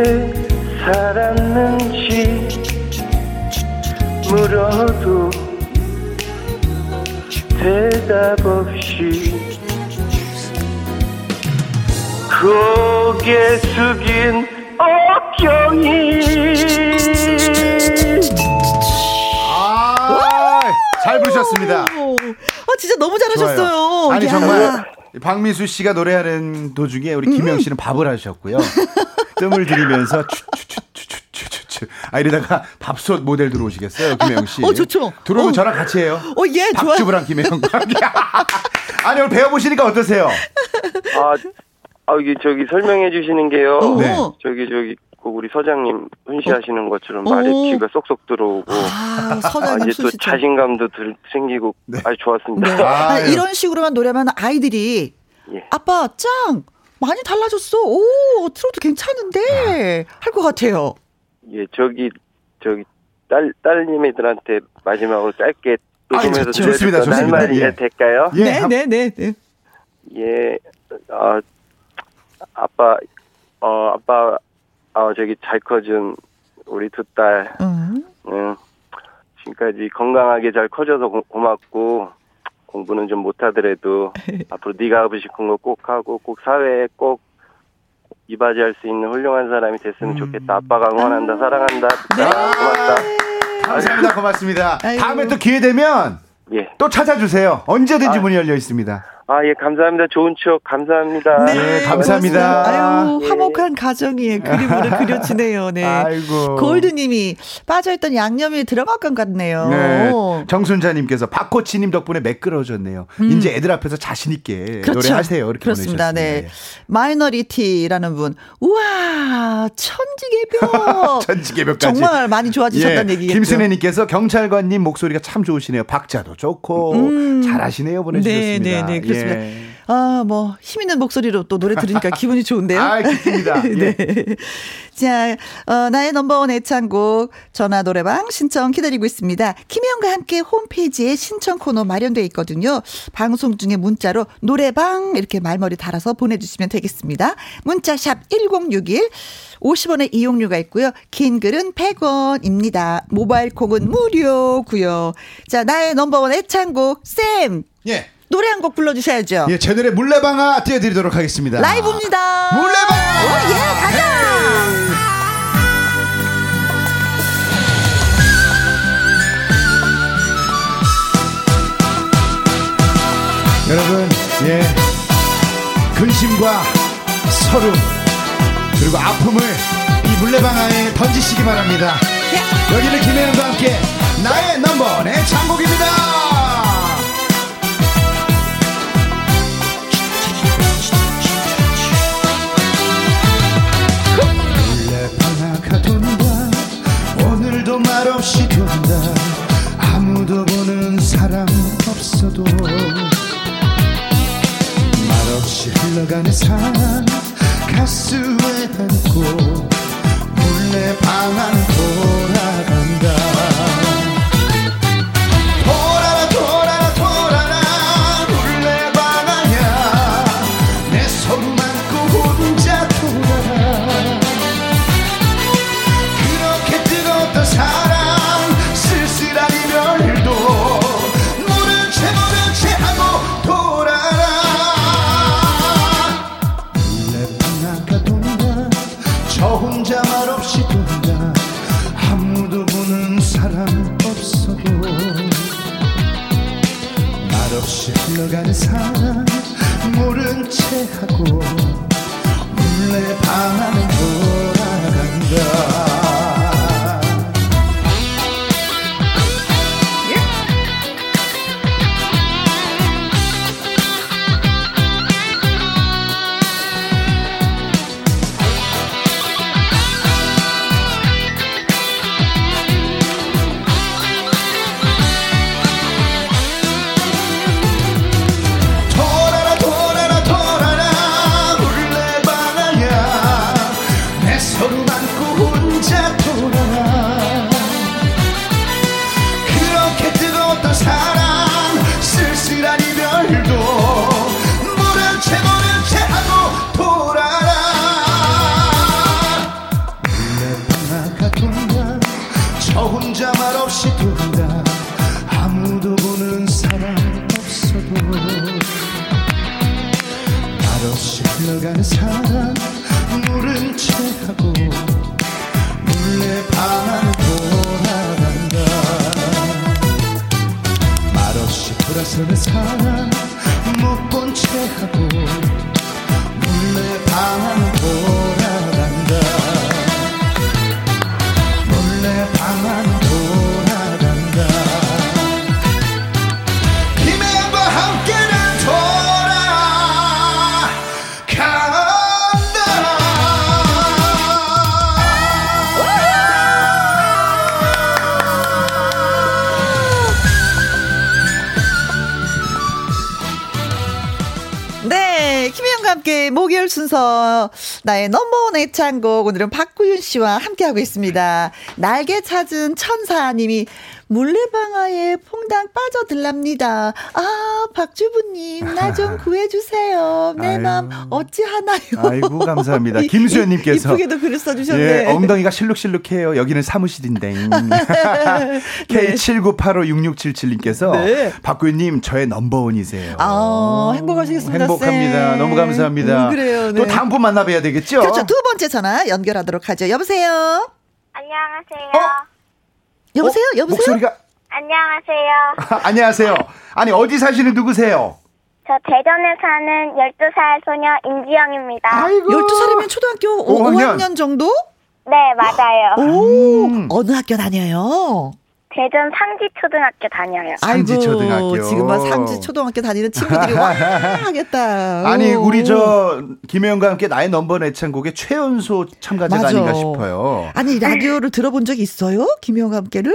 Speaker 4: 살았는지 물어도 대답 없이 고개 숙인 어경이
Speaker 1: 오, 어, 진짜 너무 잘하셨어요.
Speaker 3: 좋아요. 아니
Speaker 1: 야.
Speaker 3: 정말 박미수 씨가 노래하는 도중에 우리 김영 씨는 밥을 하셨고요. 뜸을 들이면서 추추추추추추추. 아 이러다가 밥솥 모델 들어오시겠어요, 김영 씨?
Speaker 1: 어, 좋죠.
Speaker 3: 들어오면
Speaker 1: 어.
Speaker 3: 저랑 같이 해요.
Speaker 1: 어, 예, 좋아요.
Speaker 3: 박주부랑 김혜영과 함께. <laughs> 아니 오늘 배워보시니까 어떠세요?
Speaker 4: 아, 아 이게 저기 설명해 주시는 게요.
Speaker 1: 어.
Speaker 3: 네.
Speaker 4: 저기 저기 꼭 우리 서장님 훈시하시는 것처럼
Speaker 1: 어.
Speaker 4: 말에 귀가 쏙쏙 들어오고
Speaker 1: 아,
Speaker 4: 아,
Speaker 1: 서장님
Speaker 4: 이제 또. 자신감도 들, 생기고 아주 좋았습니다.
Speaker 1: 네.
Speaker 3: 아,
Speaker 1: 이런 식으로만 노래하면 아이들이
Speaker 4: 예.
Speaker 1: 아빠 짱 많이 달라졌어. 오 트로트 괜찮은데 할 것 같아요.
Speaker 4: 예, 저기 저기 딸 딸님애들한테 마지막으로 짧게 녹음해서
Speaker 3: 좋- 좋습니다, 좋습니다.
Speaker 4: 말
Speaker 3: 예.
Speaker 4: 될까요?
Speaker 3: 예, 한-
Speaker 1: 네네 네. 네.
Speaker 4: 예, 아, 아빠, 어, 아빠, 어, 저기 잘 커준 우리 두 딸,
Speaker 1: 음.
Speaker 4: 응, 지금까지 건강하게 잘 커져서 고, 고맙고, 공부는 좀 못하더라도, <laughs> 앞으로 네가 하고 싶은 거 꼭 하고, 꼭 사회에 꼭 이바지할 수 있는 훌륭한 사람이 됐으면 좋겠다. 아빠가 응원한다, 사랑한다.
Speaker 1: 네.
Speaker 4: 고맙다.
Speaker 3: 감사합니다, 고맙습니다.
Speaker 1: 아이고.
Speaker 3: 다음에 또 기회 되면
Speaker 4: 예.
Speaker 3: 또 찾아주세요. 언제든지
Speaker 4: 아.
Speaker 3: 문이 열려 있습니다.
Speaker 4: 아, 예, 감사합니다. 좋은 추억, 감사합니다.
Speaker 3: 네, 감사합니다.
Speaker 1: 아유
Speaker 4: 예.
Speaker 1: 화목한 가정이 그림으로 <laughs> 그려지네요. 네.
Speaker 3: 아이고.
Speaker 1: 골드님이 빠져있던 양념이 들어갈 것 같네요.
Speaker 3: 네. 정순자님께서 박코치님 덕분에 매끄러졌네요. 이제 애들 앞에서 자신있게
Speaker 1: 음. 그렇죠.
Speaker 3: 노래하세요. 이렇게
Speaker 1: 그렇습니다.
Speaker 3: 보내주셨습니다.
Speaker 1: 네. 마이너리티라는 분. 우와, 천지개벽. <laughs>
Speaker 3: 천지개벽까지.
Speaker 1: 정말 많이 좋아지셨다는
Speaker 3: 예,
Speaker 1: 얘기겠죠.
Speaker 3: 김순애님께서 경찰관님 목소리가 참 좋으시네요. 박자도 좋고 잘하시네요. 보내주셨습니다.
Speaker 1: 음. 네, 네, 네, 그렇습니다.
Speaker 3: 예.
Speaker 1: 아, 뭐, 힘 있는 목소리로 또 노래 들으니까 <laughs> 기분이 좋은데요.
Speaker 3: 아, 기쁩니다. <laughs> 예.
Speaker 1: 네. 자, 어, 나의 넘버원 애창곡 전화 노래방 신청 기다리고 있습니다. 김혜영과 함께 홈페이지에 신청 코너 마련되어 있거든요. 방송 중에 문자로 노래방 이렇게 말머리 달아서 보내주시면 되겠습니다. 문자샵 1061 50원의 이용료가 있고요. 긴 글은 100원입니다. 모바일 콩은 무료고요. 자, 나의 넘버원 애창곡 쌤
Speaker 3: 예.
Speaker 1: 노래 한 곡 불러주셔야죠.
Speaker 3: 예, 제 노래 물레방아 띄워드리도록 하겠습니다.
Speaker 1: 라이브입니다.
Speaker 3: 물레방!
Speaker 1: 오, 예, 가자!
Speaker 3: 여러분, 예. 근심과 서름, 그리고 아픔을 이 물레방아에 던지시기 바랍니다. 여기는 김혜영과 함께 나의 넘버원의 창곡입니다. 오늘도 말 없이 돈다. 아무도 보는 사람 없어도 말 없이 흘러가는 사람 가슴에 안고 몰래 방안 돌아간다 채
Speaker 1: 순서 나의 넘버원 애창곡 오늘은 박구윤 씨와 함께하고 있습니다. 날개 찾은 천사님이 물레방아에 퐁당 빠져들랍니다. 아, 박주부님, 나 좀 구해주세요. 내 맘 어찌하나요?
Speaker 3: 아이고, 감사합니다. <laughs> 김수현님께서.
Speaker 1: 이쁘게도 글을 써주셨네.
Speaker 3: 예, 엉덩이가 실룩실룩해요. 여기는 사무실인데. <laughs> K79856677님께서. 네. 박구윤님, 저의 넘버원이세요.
Speaker 1: 아, 행복하시겠습니다.
Speaker 3: 행복합니다. 쌤. 너무 감사합니다.
Speaker 1: 음, 그래요.
Speaker 3: 네. 또 다음 분 만나봐야 되겠죠?
Speaker 1: 그렇죠. 두 번째 전화 연결하도록 하죠. 여보세요?
Speaker 5: 안녕하세요.
Speaker 1: 어? 여보세요? 어? 여보세요?
Speaker 3: 목소리가
Speaker 5: 안녕하세요.
Speaker 3: 안녕하세요. 아니 어디 사시는 누구세요?
Speaker 5: 저 대전에 사는 12살 소녀 임지영입니다.
Speaker 1: 아이고. 12살이면 초등학교 5학년, 5학년 정도?
Speaker 5: 네, 맞아요.
Speaker 1: 오, 음. 어느 학교 다녀요?
Speaker 5: 대전 상지 초등학교 다녀요.
Speaker 3: 상지 초등학교.
Speaker 1: 지금 막 상지 초등학교 다니는 친구들이 와 하겠다. <laughs>
Speaker 3: 아니 우리 저 김혜영과 함께 나의 넘버 애창곡의 최연소 참가자가 맞아. 아닌가 싶어요.
Speaker 1: 아니 라디오를 들어본 적 있어요? 김혜영과 함께를?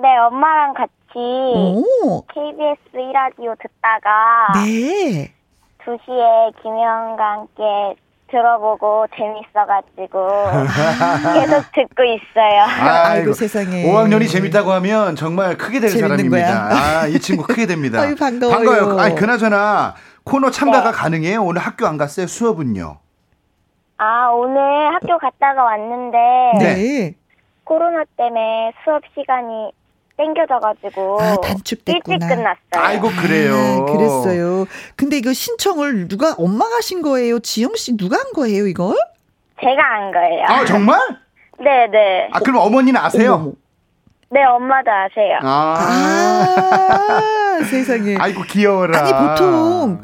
Speaker 5: 네, 엄마랑 같이 오. KBS 1라디오 듣다가
Speaker 1: 네.
Speaker 5: 2시에 김혜영과 함께 들어보고 재밌어가지고 <laughs> 계속 듣고 있어요.
Speaker 1: 아이고, 세상에.
Speaker 3: 5학년이 재밌다고 하면 정말 크게 될 사람입니다. 아, 이 친구 크게 됩니다. <laughs>
Speaker 1: 아유, 반가워요.
Speaker 3: 반가워요. 아니, 그나저나 코너 참가가 네. 가능해요? 오늘 학교 안 갔어요? 수업은요?
Speaker 5: 아, 오늘 학교 갔다가 왔는데
Speaker 1: 네.
Speaker 5: 코로나 때문에 수업 시간이 땡겨져가지고
Speaker 1: 아, 단축됐구나.
Speaker 5: 일찍 끝났어요.
Speaker 3: 아이고 그래요.
Speaker 1: 아, 그랬어요. 근데 이거 신청을 누가 엄마가 하신 거예요? 지영 씨 누가 한 거예요 이걸?
Speaker 5: 제가 한 거예요.
Speaker 3: 아 정말?
Speaker 5: 네네. 네.
Speaker 3: 아 그럼 어머니는 아세요? 어머.
Speaker 5: 네 엄마도 아세요.
Speaker 3: 아,
Speaker 1: 아 세상에.
Speaker 3: 아이고 귀여워라.
Speaker 1: 아니 보통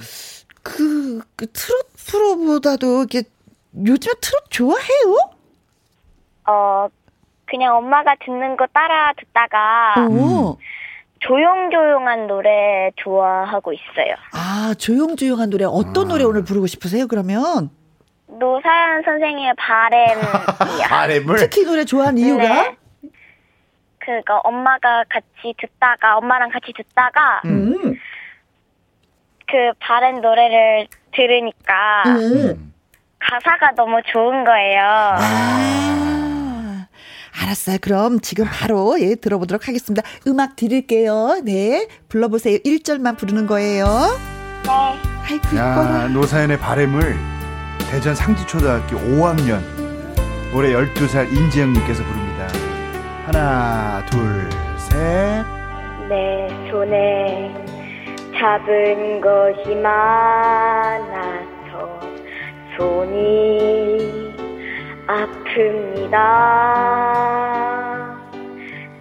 Speaker 1: 그, 그 트롯 프로보다도 이게 요즘 트롯 좋아해요?
Speaker 5: 어 그냥 엄마가 듣는 거 따라 듣다가
Speaker 1: 오.
Speaker 5: 조용조용한 노래 좋아하고 있어요.
Speaker 1: 아, 조용조용한 노래. 어떤 아. 노래 오늘 부르고 싶으세요, 그러면?
Speaker 5: 노사연 선생님의 바램. <laughs>
Speaker 3: 바램을?
Speaker 1: 특히 노래 좋아하는 이유가? 네.
Speaker 5: 그거 엄마가 같이 듣다가, 엄마랑 같이 듣다가,
Speaker 1: 음.
Speaker 5: 그 바램 노래를 들으니까, 음. 가사가 너무 좋은 거예요.
Speaker 1: 아. 알았어요. 그럼 지금 바로 예 들어보도록 하겠습니다. 음악 드릴게요. 네. 불러보세요. 1절만 부르는 거예요.
Speaker 5: 네.
Speaker 1: 아이고,
Speaker 3: 야, 노사연의 바램을 대전 상지초등학교 5학년 올해 12살 인지영님께서 부릅니다. 하나, 둘, 셋.
Speaker 5: 내 손에 잡은 것이 많아서 손이 아픕니다.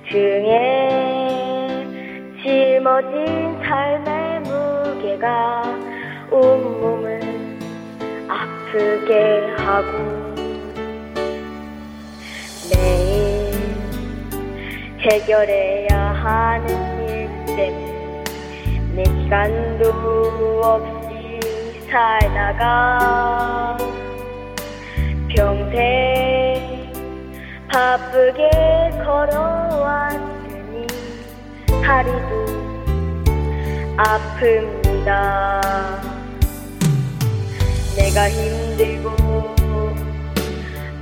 Speaker 5: 등에 짊어진 삶의 무 어깨가 온몸을 아프게 하고 매일 해결해야 하는 일 때문에 내 시간도 없이 살다가 평생 바쁘게 걸어왔으니 다리도 아픕니다. 내가 힘들고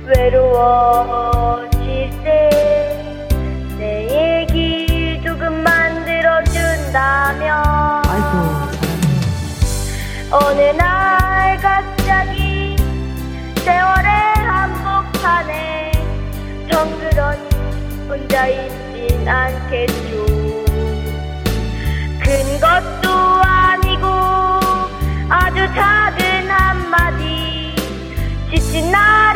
Speaker 5: 외로워질 때 내 얘기 조금만 들어준다면
Speaker 1: 아이고,
Speaker 5: 어느 날 갑자 한복판에 덩그러니 혼자 있진 않겠죠. 큰 것도 아니고 아주 작은 한마디 지친 나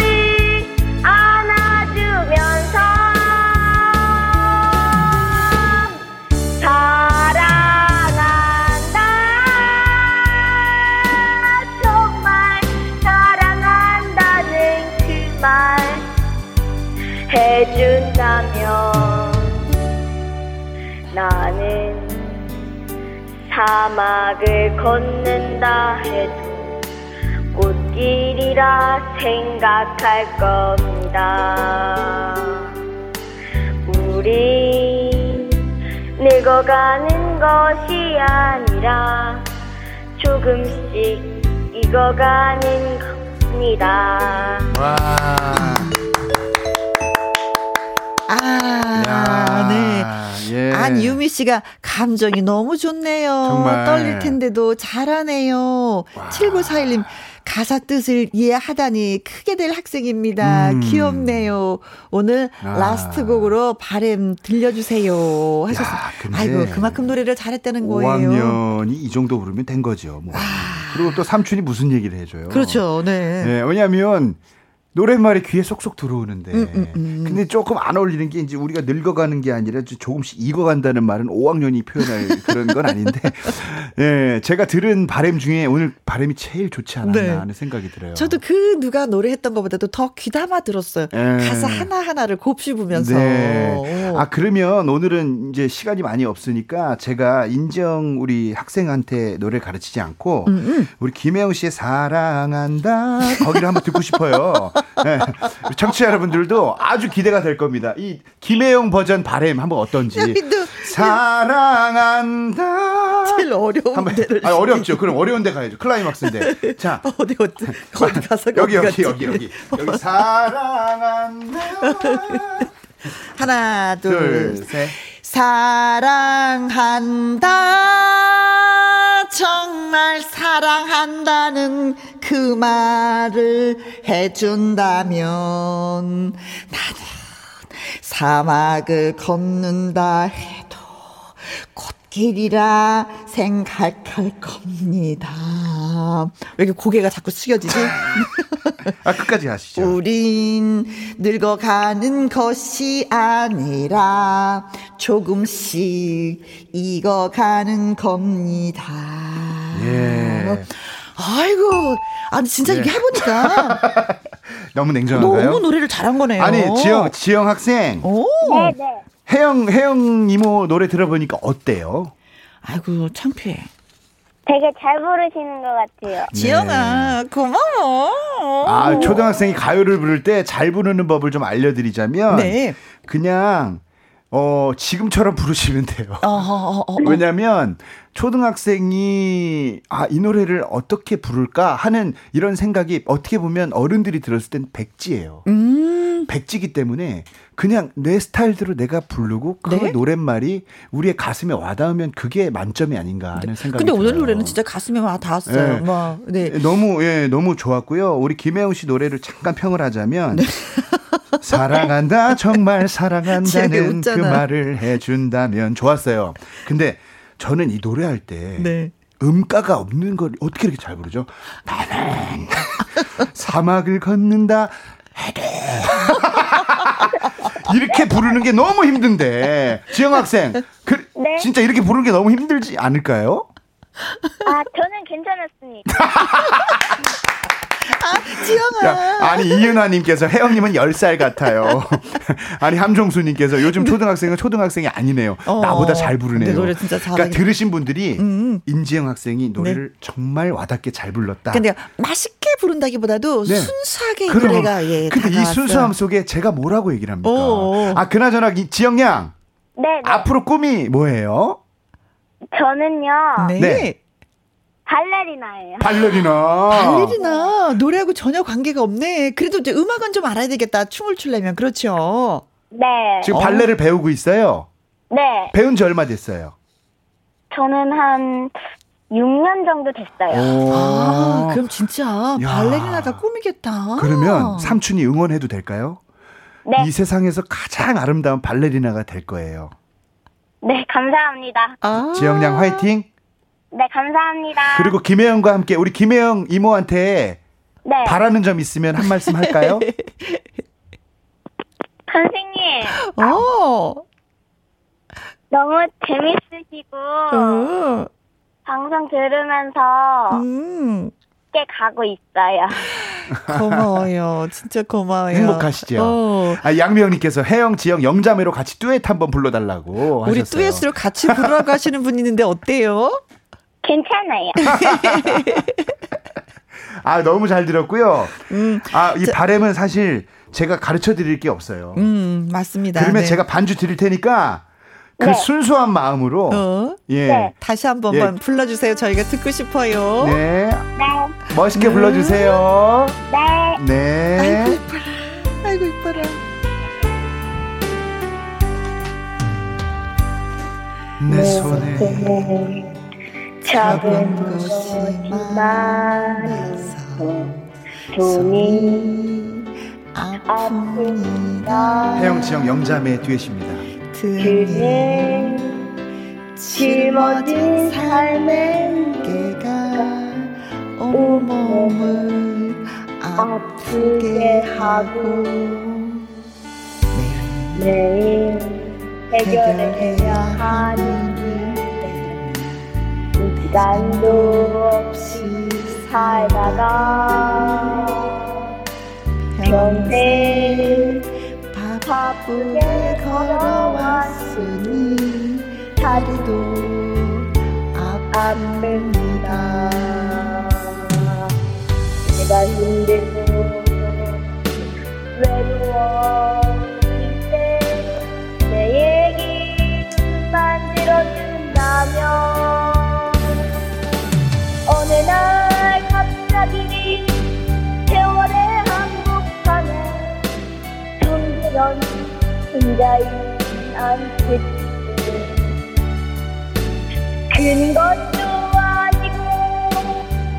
Speaker 5: 사막을 걷는다 해도 꽃길이라 생각할 겁니다. 우리 늙어가는 것이 아니라 조금씩 익어가는 겁니다.
Speaker 3: 와.
Speaker 1: 아, 네.
Speaker 3: 예.
Speaker 1: 안유미 씨가 감정이 너무 좋네요.
Speaker 3: 정말.
Speaker 1: 떨릴 텐데도 잘하네요. 7941님 가사 뜻을 이해하다니 크게 될 학생입니다.
Speaker 3: 음.
Speaker 1: 귀엽네요. 오늘
Speaker 3: 아.
Speaker 1: last 곡으로 바램 들려주세요.
Speaker 3: 근데
Speaker 1: 아이고 그만큼 노래를 잘했다는 거예요.
Speaker 3: 5학년이 이 정도 부르면 된 거죠. 뭐. 그리고 또 삼촌이 무슨 얘기를 해줘요?
Speaker 1: 그렇죠. 네.
Speaker 3: 네, 왜냐하면 노랫말이 귀에 쏙쏙 들어오는데
Speaker 1: 음, 음, 음.
Speaker 3: 근데 조금 안 어울리는 게 이제 우리가 늙어가는 게 아니라 조금씩 익어간다는 말은 5학년이 표현할 <laughs> 그런 건 아닌데 예 제가 들은 바램 중에 오늘 바램이 제일 좋지 않았나
Speaker 1: 네.
Speaker 3: 하는 생각이 들어요.
Speaker 1: 저도 그 누가 노래했던 것보다도 더 귀담아 들었어요.
Speaker 3: 예.
Speaker 1: 가사 하나 하나를 곱씹으면서.
Speaker 3: 네.
Speaker 1: 오.
Speaker 3: 아 그러면 오늘은 이제 시간이 많이 없으니까 제가 인정 우리 학생한테 노래 가르치지 않고
Speaker 1: 음,
Speaker 3: 우리 김혜영 씨의 사랑한다 거기를 한번 듣고 싶어요. <laughs> 네. 청취자 여러분들도 아주 기대가 될 겁니다. 이 김혜영 버전 바램 한번 어떤지. 사랑한다.
Speaker 1: 제일 어려운
Speaker 3: 한번
Speaker 1: 데를.
Speaker 3: 아 어렵죠. 그럼 어려운 데 가야죠. 클라이막스인데. <laughs> 자.
Speaker 1: 어디 어디 어디 가서
Speaker 3: 여기 여기
Speaker 1: 같이.
Speaker 3: 여기 여기 여기 사랑한다. <laughs>
Speaker 1: 하나 둘,
Speaker 3: 둘 셋.
Speaker 1: 사랑한다. 정말 사랑한다는 그 말을 해준다면 나는 사막을 걷는다 해도 꽃 길이라 생각할 겁니다. 왜 이렇게 고개가 자꾸 숙여지지?
Speaker 3: 아 끝까지 하시죠.
Speaker 1: 우린 늙어가는 것이 아니라 조금씩 익어가는 겁니다.
Speaker 3: 예.
Speaker 1: 아이고, 아니 진짜
Speaker 3: 예.
Speaker 1: 이게 해보니까 <laughs>
Speaker 3: 너무 냉정한가요?
Speaker 1: 너무 노래를 잘한 거네요.
Speaker 3: 아니 지영 지영 학생
Speaker 1: 오,
Speaker 5: 네 네.
Speaker 3: 혜영 혜영 이모 노래 들어보니까 어때요?
Speaker 1: 아이고 창피해.
Speaker 5: 되게 잘 부르시는 것 같아요.
Speaker 1: 지영아 고마워.
Speaker 3: 아 초등학생이 가요를 부를 때 잘 부르는 법을 좀 알려드리자면
Speaker 1: 네.
Speaker 3: 그냥 어 지금처럼 부르시면 돼요.
Speaker 1: 어, 어, 어, 어.
Speaker 3: 왜냐하면 초등학생이 아 이 노래를 어떻게 부를까 하는 이런 생각이 어떻게 보면 어른들이 들었을 땐 백지예요.
Speaker 1: 음,
Speaker 3: 백지기 때문에 그냥 내 스타일대로 내가 부르고 그
Speaker 1: 네?
Speaker 3: 노랫말이 우리의 가슴에 와닿으면 그게 만점이 아닌가 하는 생각이
Speaker 1: 근데 오늘
Speaker 3: 들어요.
Speaker 1: 노래는 진짜 가슴에 와 닿았어요.
Speaker 3: 네.
Speaker 1: 뭐, 네.
Speaker 3: 너무 예 너무 좋았고요. 우리 김혜영 씨 노래를 잠깐 평을 하자면 사랑한다 정말 <laughs> 사랑한다는 그. 말을 해준다면 좋았어요. 근데 저는 이 노래할 때
Speaker 1: 네.
Speaker 3: 음가가 없는 걸 어떻게 이렇게 잘 부르죠? 나는 사막을 걷는다 해도 <laughs> 이렇게 부르는 게 너무 힘든데 지영 학생 그
Speaker 5: 네.
Speaker 3: 진짜 이렇게 부르는 게 너무 힘들지 않을까요?
Speaker 5: 아, 저는 괜찮았습니다. <laughs>
Speaker 1: 아, 지영아.
Speaker 3: 아니, 이윤아님께서 혜영님은 10살 같아요. <laughs> 아니, 함종수님께서 요즘 초등학생은 초등학생이 아니네요.
Speaker 1: 어,
Speaker 3: 나보다 잘 부르네요.
Speaker 1: 근데 노래 진짜
Speaker 3: 그러니까
Speaker 1: 잘하긴
Speaker 3: 들으신 분들이
Speaker 1: 음.
Speaker 3: 임지영 학생이 노래를 정말 와닿게 잘 불렀다.
Speaker 1: 근데 맛있게 부른다기보다도
Speaker 3: 네.
Speaker 1: 순수하게
Speaker 3: 그럼.
Speaker 1: 노래가 예.
Speaker 3: 근데 이
Speaker 1: 다가왔어요.
Speaker 3: 순수함 속에 제가 뭐라고 얘기를 합니까?
Speaker 1: 오.
Speaker 3: 아, 그나저나 이 지영 양
Speaker 5: 네, 네.
Speaker 3: 앞으로 꿈이 뭐예요?
Speaker 5: 저는요,
Speaker 1: 네.
Speaker 3: 네.
Speaker 5: 발레리나예요.
Speaker 3: 발레리나.
Speaker 1: 발레리나 노래하고 전혀 관계가 없네. 그래도 이제 음악은 좀 알아야 되겠다. 춤을 추려면 그렇죠.
Speaker 5: 네.
Speaker 3: 지금
Speaker 1: 어.
Speaker 3: 발레를 배우고 있어요.
Speaker 5: 네.
Speaker 3: 배운 지 얼마 됐어요?
Speaker 5: 저는 한 6년 정도 됐어요.
Speaker 1: 아, 그럼 진짜
Speaker 3: 야.
Speaker 1: 발레리나가 꿈이겠다.
Speaker 3: 그러면 삼촌이 응원해도 될까요?
Speaker 5: 네.
Speaker 3: 이 세상에서 가장 아름다운 발레리나가 될 거예요.
Speaker 5: 네, 감사합니다.
Speaker 1: 아.
Speaker 3: 지영 양 화이팅.
Speaker 5: 네, 감사합니다.
Speaker 3: 그리고 김혜영과 함께 우리 김혜영 이모한테
Speaker 5: 네.
Speaker 3: 바라는 점 있으면 한 말씀 할까요? <laughs>
Speaker 5: 선생님,
Speaker 1: 어.
Speaker 5: 너무 재밌으시고,
Speaker 1: 어.
Speaker 5: 방송 들으면서
Speaker 1: 음.
Speaker 5: 쉽게 가고 있어요.
Speaker 1: 고마워요. 진짜 고마워요.
Speaker 3: 행복하시죠?
Speaker 1: 어.
Speaker 3: 아, 양미영님께서 혜영, 지영, 영자매로 같이 듀엣 한번 불러달라고
Speaker 1: 우리
Speaker 3: 하셨어요.
Speaker 1: 듀엣으로 같이 부르라고 하시는 분 있는데 어때요?
Speaker 5: 괜찮아요. <laughs>
Speaker 3: 아 너무 잘 들었고요.
Speaker 1: 음.
Speaker 3: 아이 바램은 사실 제가 가르쳐 드릴 게 없어요.
Speaker 1: 음, 맞습니다.
Speaker 3: 그러면
Speaker 1: 네.
Speaker 3: 제가 반주 드릴 테니까 그
Speaker 5: 네.
Speaker 3: 순수한 마음으로
Speaker 1: 어?
Speaker 3: 예.
Speaker 5: 네.
Speaker 1: 다시 한 번만 불러주세요. 저희가 듣고 싶어요.
Speaker 3: 네.
Speaker 5: 네,
Speaker 3: 멋있게 불러주세요.
Speaker 5: 네.
Speaker 3: 네.
Speaker 1: 아이고 이뻐라. 아이고 이뻐라.
Speaker 3: 내 손에
Speaker 5: 작은
Speaker 1: 것이
Speaker 5: 많아서
Speaker 1: 손이 아픕니다.
Speaker 3: 혜영, 지영, 영자매 듀엣입니다.
Speaker 1: 등에 짊어진 삶의 무게가 온몸을 아프게 하고
Speaker 5: 매일 해결해야 하는 시간도 없이 살다가 평생
Speaker 1: 바쁘게 걸어왔으니 다리도 아픕니다.
Speaker 5: 내가 힘들고 외로워질 때내 얘기 만 들어준다면 정들은 혼자인 않겠지 큰 것도 아니고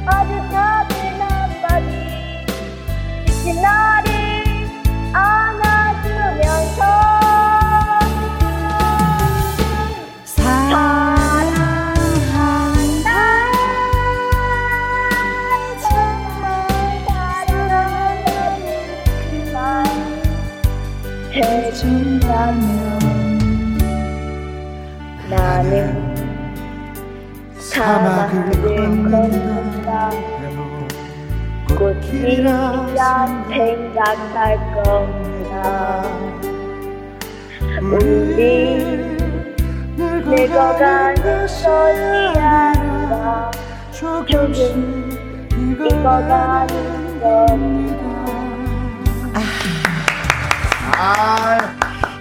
Speaker 5: 아주 작은 한마디. 지친 나 사막을 걷는다. 꽃이라 생각할 겁니다 우리 늙어가는 것이 아니라 조금 익어가는 겁니다
Speaker 3: 아,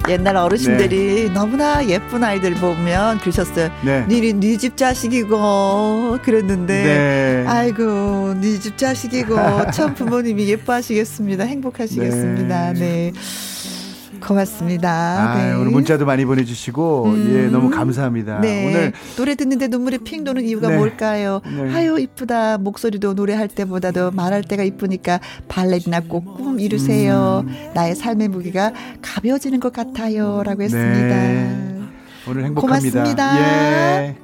Speaker 1: 옛날 어르신들이 너무나 예쁜 아이들 보면 그러셨어요.
Speaker 3: 네.
Speaker 1: 니네 네집 자식이고 그랬는데
Speaker 3: 네.
Speaker 1: 아이고 네 집 자식이고 참 부모님이 예뻐하시겠습니다. 행복하시겠습니다. 네. 고맙습니다.
Speaker 3: 아,
Speaker 1: 네.
Speaker 3: 오늘 문자도 많이 보내주시고
Speaker 1: 음.
Speaker 3: 예 너무 감사합니다.
Speaker 1: 네.
Speaker 3: 오늘
Speaker 1: 노래 듣는데 눈물이 핑 도는 이유가
Speaker 3: 네.
Speaker 1: 뭘까요?
Speaker 3: 네.
Speaker 1: 아유 이쁘다 목소리도 노래할 때보다도 말할 때가 이쁘니까 발레리나 꼭 꿈 이루세요.
Speaker 3: 음.
Speaker 1: 나의 삶의 무게가 가벼워지는 것 같아요라고 했습니다.
Speaker 3: 네. 오늘 행복합니다.
Speaker 1: 고맙습니다.
Speaker 3: 예.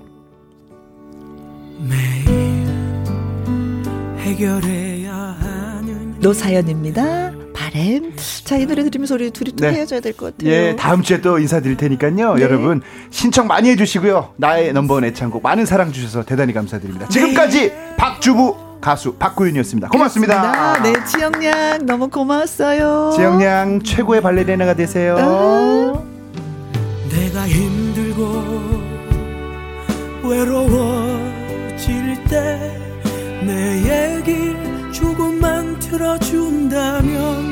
Speaker 6: 해결해야 하는
Speaker 1: 노사연입니다. 바램. 자, 이 노래 들으면서 우리 둘이 또 네. 헤어져야 될 것 같아요.
Speaker 3: 예, 다음 주에 또 인사드릴 테니까요. 네. 여러분, 신청 많이 해주시고요. 나의 넘버원 애창곡 많은 사랑 주셔서 대단히 감사드립니다. 지금까지 네. 박주부 가수 박구윤이었습니다. 고맙습니다.
Speaker 1: 그렇습니다. 네, 지영양 너무 고마웠어요.
Speaker 3: 지영양 최고의 발레리나가 되세요. 어.
Speaker 6: 내가 힘들고 외로워질 때 내 얘길 조금만 들어준다면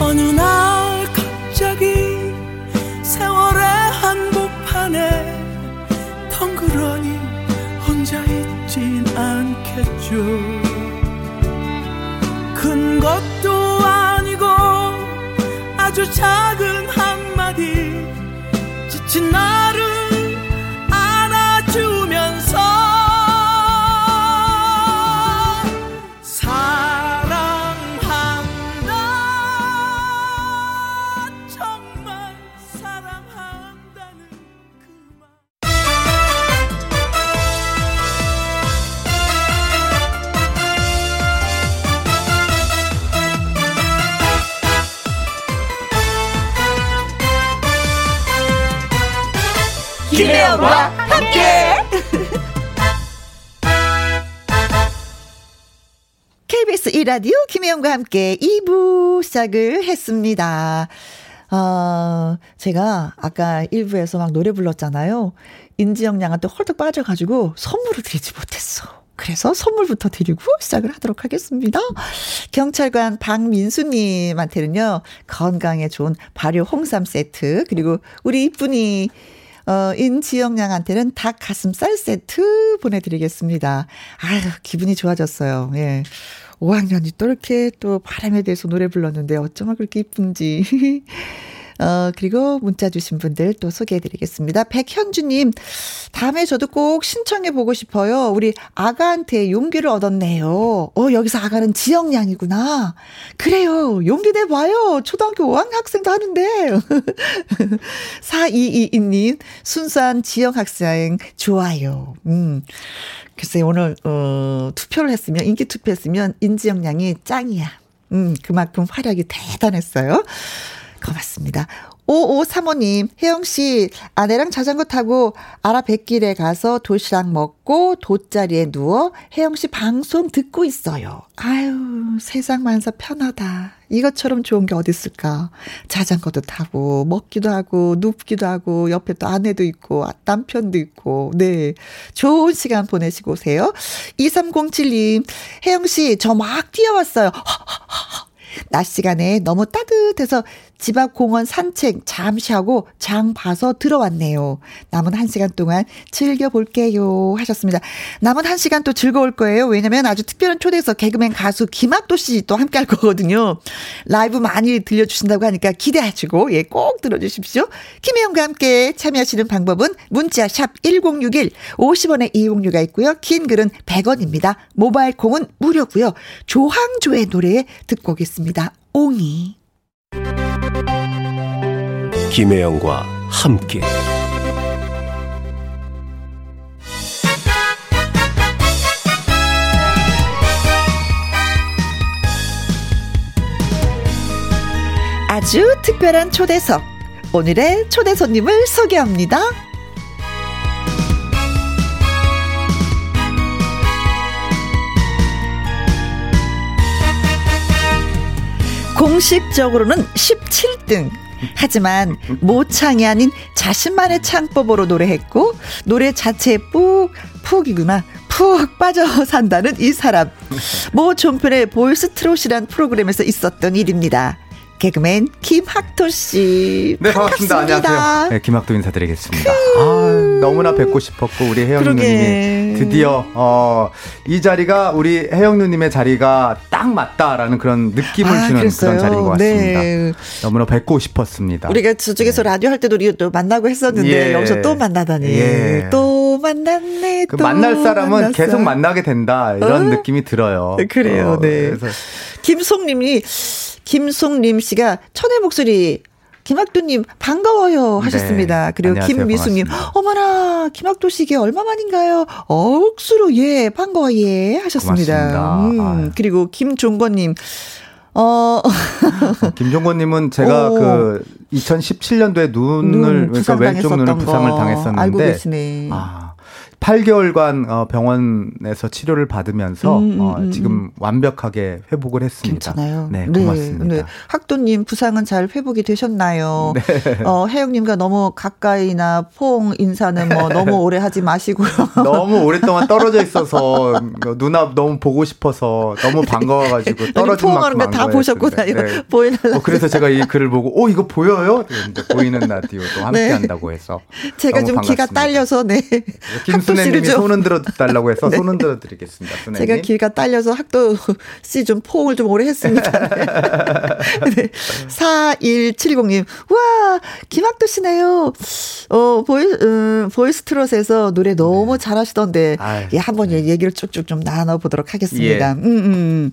Speaker 6: 어느 날 갑자기 세월의 한복판에 덩그러니 혼자 있진 않겠죠. 큰 것도 아니고 아주 작은 한마디 지친 나 를
Speaker 1: 김혜영과 함께. KBS 1라디오 김혜영과 함께 2부 시작을 했습니다. 어, 제가 아까 1부에서 막 노래 불렀잖아요. 인지영 양한테 헐떡 빠져가지고 선물을 드리지 못했어. 그래서 선물부터 드리고 시작을 하도록 하겠습니다. 경찰관 박민수님한테는요, 건강에 좋은 발효 홍삼 세트, 그리고 우리 이쁜이 어, 인지영 양한테는 닭 가슴살 세트 보내드리겠습니다. 아유, 기분이 좋아졌어요. 예. 5학년이 또 이렇게 또 바람에 대해서 노래 불렀는데 어쩌면 그렇게 이쁜지. <laughs> 어, 그리고 문자 주신 분들 또 소개해 드리겠습니다. 백현주님, 다음에 저도 꼭 신청해 보고 싶어요. 우리 아가한테 용기를 얻었네요. 어, 여기서 아가는 지영양이구나. 그래요. 용기 내봐요. 초등학교 5학년 학생도 하는데. <laughs> 4222님, 순수한 지영 학생, 좋아요. 음. 글쎄, 오늘, 어, 투표를 했으면, 인기 투표했으면 인지영 양이 짱이야. 음, 그만큼 활약이 대단했어요. 고맙습니다. 5535님, 혜영씨, 아내랑 자전거 타고 아라뱃길에 가서 도시락 먹고 돗자리에 누워 혜영씨 방송 듣고 있어요. 아유, 세상 만사 편하다. 이것처럼 좋은 게 어디 있을까? 자전거도 타고, 먹기도 하고, 눕기도 하고, 옆에 또 아내도 있고, 남편도 있고, 네. 좋은 시간 보내시고 오세요. 2307님, 혜영씨, 저 막 뛰어왔어요. 낮 시간에 너무 따뜻해서 집 앞 공원 산책 잠시 하고 장 봐서 들어왔네요. 남은 한 시간 동안 즐겨볼게요. 하셨습니다. 남은 한 시간 또 즐거울 거예요. 왜냐면 아주 특별한 초대에서 개그맨 가수 김학도 씨 또 함께 할 거거든요. 라이브 많이 들려주신다고 하니까 기대하시고, 예, 꼭 들어주십시오. 김혜영과 함께 참여하시는 방법은 문자 샵 1061, 50원의 이용료가 있고요. 긴 글은 100원입니다. 모바일 콩은 무료고요. 조항조의 노래 듣고 오겠습니다. 옹이.
Speaker 2: 김혜영과 함께
Speaker 1: 아주 특별한 초대석. 오늘의 초대 손님을 소개합니다. 공식적으로는 17등. 하지만 모창이 아닌 자신만의 창법으로 노래했고 노래 자체에 푹 푹이구나 푹 빠져 산다는 이 사람 모 종편의 보이스 트롯이란 프로그램에서 있었던 일입니다. 개그맨 김학도 씨.
Speaker 7: 네, 반갑습니다. 반갑습니다. 안녕하세요. 네, 김학도 인사드리겠습니다. 아, 너무나 뵙고 싶었고 우리 혜영 누님이 드디어 어, 이 자리가 우리 혜영 누님의 자리가 딱 맞다라는 그런 느낌을 아, 주는 그랬어요? 그런 자리인 것 같습니다. 네. 너무나 뵙고 싶었습니다.
Speaker 1: 우리가 저쪽에서 네. 라디오 할 때도 우리 또 만나고 했었는데 예. 여기서 또 만나다니. 예. 또 만났네.
Speaker 7: 그 만날 사람은 만났어. 계속 만나게 된다 이런 어? 느낌이 들어요.
Speaker 1: 그래요. 어, 네. 그래서 김송님이 김송림 씨가 천의 목소리 김학도님 반가워요 네. 하셨습니다. 네. 그리고 김미숙님 어머나 김학도 씨게 얼마만인가요? 억수로 예 반가워 예 하셨습니다. 음, 그리고 김종건님 어.
Speaker 7: 김종건님은 제가 <laughs> 오. 그 2017년도에 눈을 눈, 그러니까 왼쪽 눈을 부상을 당했었는데
Speaker 1: 알고 계시네.
Speaker 7: 아, 8개월간 어, 병원에서 치료를 받으면서 음, 음, 어, 음, 지금 완벽하게 회복을 했습니다.
Speaker 1: 괜찮아요.
Speaker 7: 네, 고맙습니다. 네, 네.
Speaker 1: 학도님 부상은 잘 회복이 되셨나요? 네. 어, 혜영님과 너무 가까이나 포옹 인사는 뭐 너무 오래 하지 마시고요. <laughs>
Speaker 7: 너무 오랫동안 떨어져 있어서 누나 너무 보고 싶어서 너무 반가워가지고 떨어진
Speaker 1: 만큼 다 보셨구나요. 네. <laughs> 보이는
Speaker 7: 어, 그래서 제가 이 글을 보고 오 이거 보여요? 보이는 라디오도 함께 네. 한다고 해서
Speaker 1: 제가 좀
Speaker 7: 반갑습니다.
Speaker 1: 기가 딸려서 네.
Speaker 7: 김수 수혜님이 소원 들어 달라고 해서 <laughs> 네. 소원 들어 드리겠습니다.
Speaker 1: 제가 귀가 딸려서 학도 씨 좀 포옹을 좀 오래 했습니다. <laughs> 네. 4170님, 와, 김학도 씨네요. 어, 보이, 음, 보이스 트롯에서 노래 너무 네. 잘하시던데, 예, 한번 네. 얘기를 쭉쭉 좀 나눠보도록 하겠습니다. 예. 음, 음.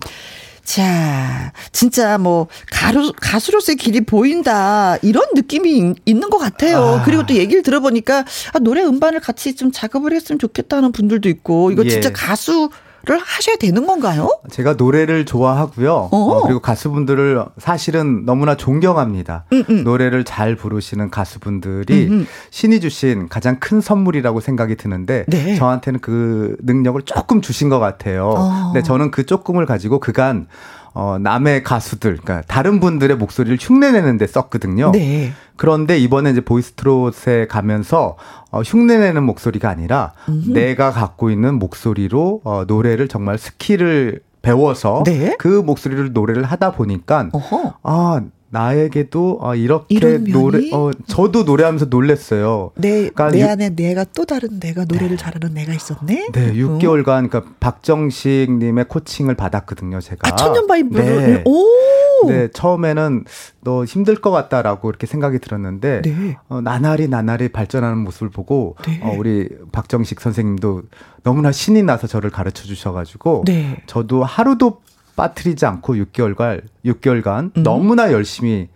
Speaker 1: 음. 자, 진짜 뭐 가수 가수로서의 길이 보인다 이런 느낌이 있는 것 같아요. 아. 그리고 또 얘기를 들어보니까 아, 노래 음반을 같이 좀 작업을 했으면 좋겠다는 분들도 있고 이거 예. 진짜 가수 를 하셔야 되는 건가요?
Speaker 7: 제가 노래를 좋아하고요. 어. 어, 그리고 가수분들을 사실은 너무나 존경합니다. 음, 음. 노래를 잘 부르시는 가수분들이 음, 음. 신이 주신 가장 큰 선물이라고 생각이 드는데 네. 저한테는 그 능력을 조금 주신 것 같아요. 어. 근데 저는 그 조금을 가지고 그간 어, 남의 가수들, 그러니까 다른 분들의 목소리를 흉내내는데 썼거든요. 네. 그런데 이번에 이제 보이스트롯에 가면서 어, 흉내내는 목소리가 아니라 음흠. 내가 갖고 있는 목소리로 어, 노래를 정말 skill을 배워서 네? 그 목소리를 노래를 하다 보니까 어허. 아 나에게도 어, 이렇게 노래 어 저도 노래하면서 놀랬어요.
Speaker 1: 내, 그러니까 내 안에 내가 또 다른 내가 노래를 네. 잘하는 내가 있었네.
Speaker 7: 네, 6개월간 그러니까 박정식 님의 coaching을 받았거든요, 제가.
Speaker 1: 아, 천년바위
Speaker 7: 네. 오. 네, 처음에는 너 힘들 것 같다라고 이렇게 생각이 들었는데 네. 어, 나날이 나날이 발전하는 모습을 보고 네. 어, 우리 박정식 선생님도 너무나 신이 나서 저를 가르쳐 주셔가지고 네. 저도 하루도 빠뜨리지 않고 6개월간 6개월간 음. 너무나 열심히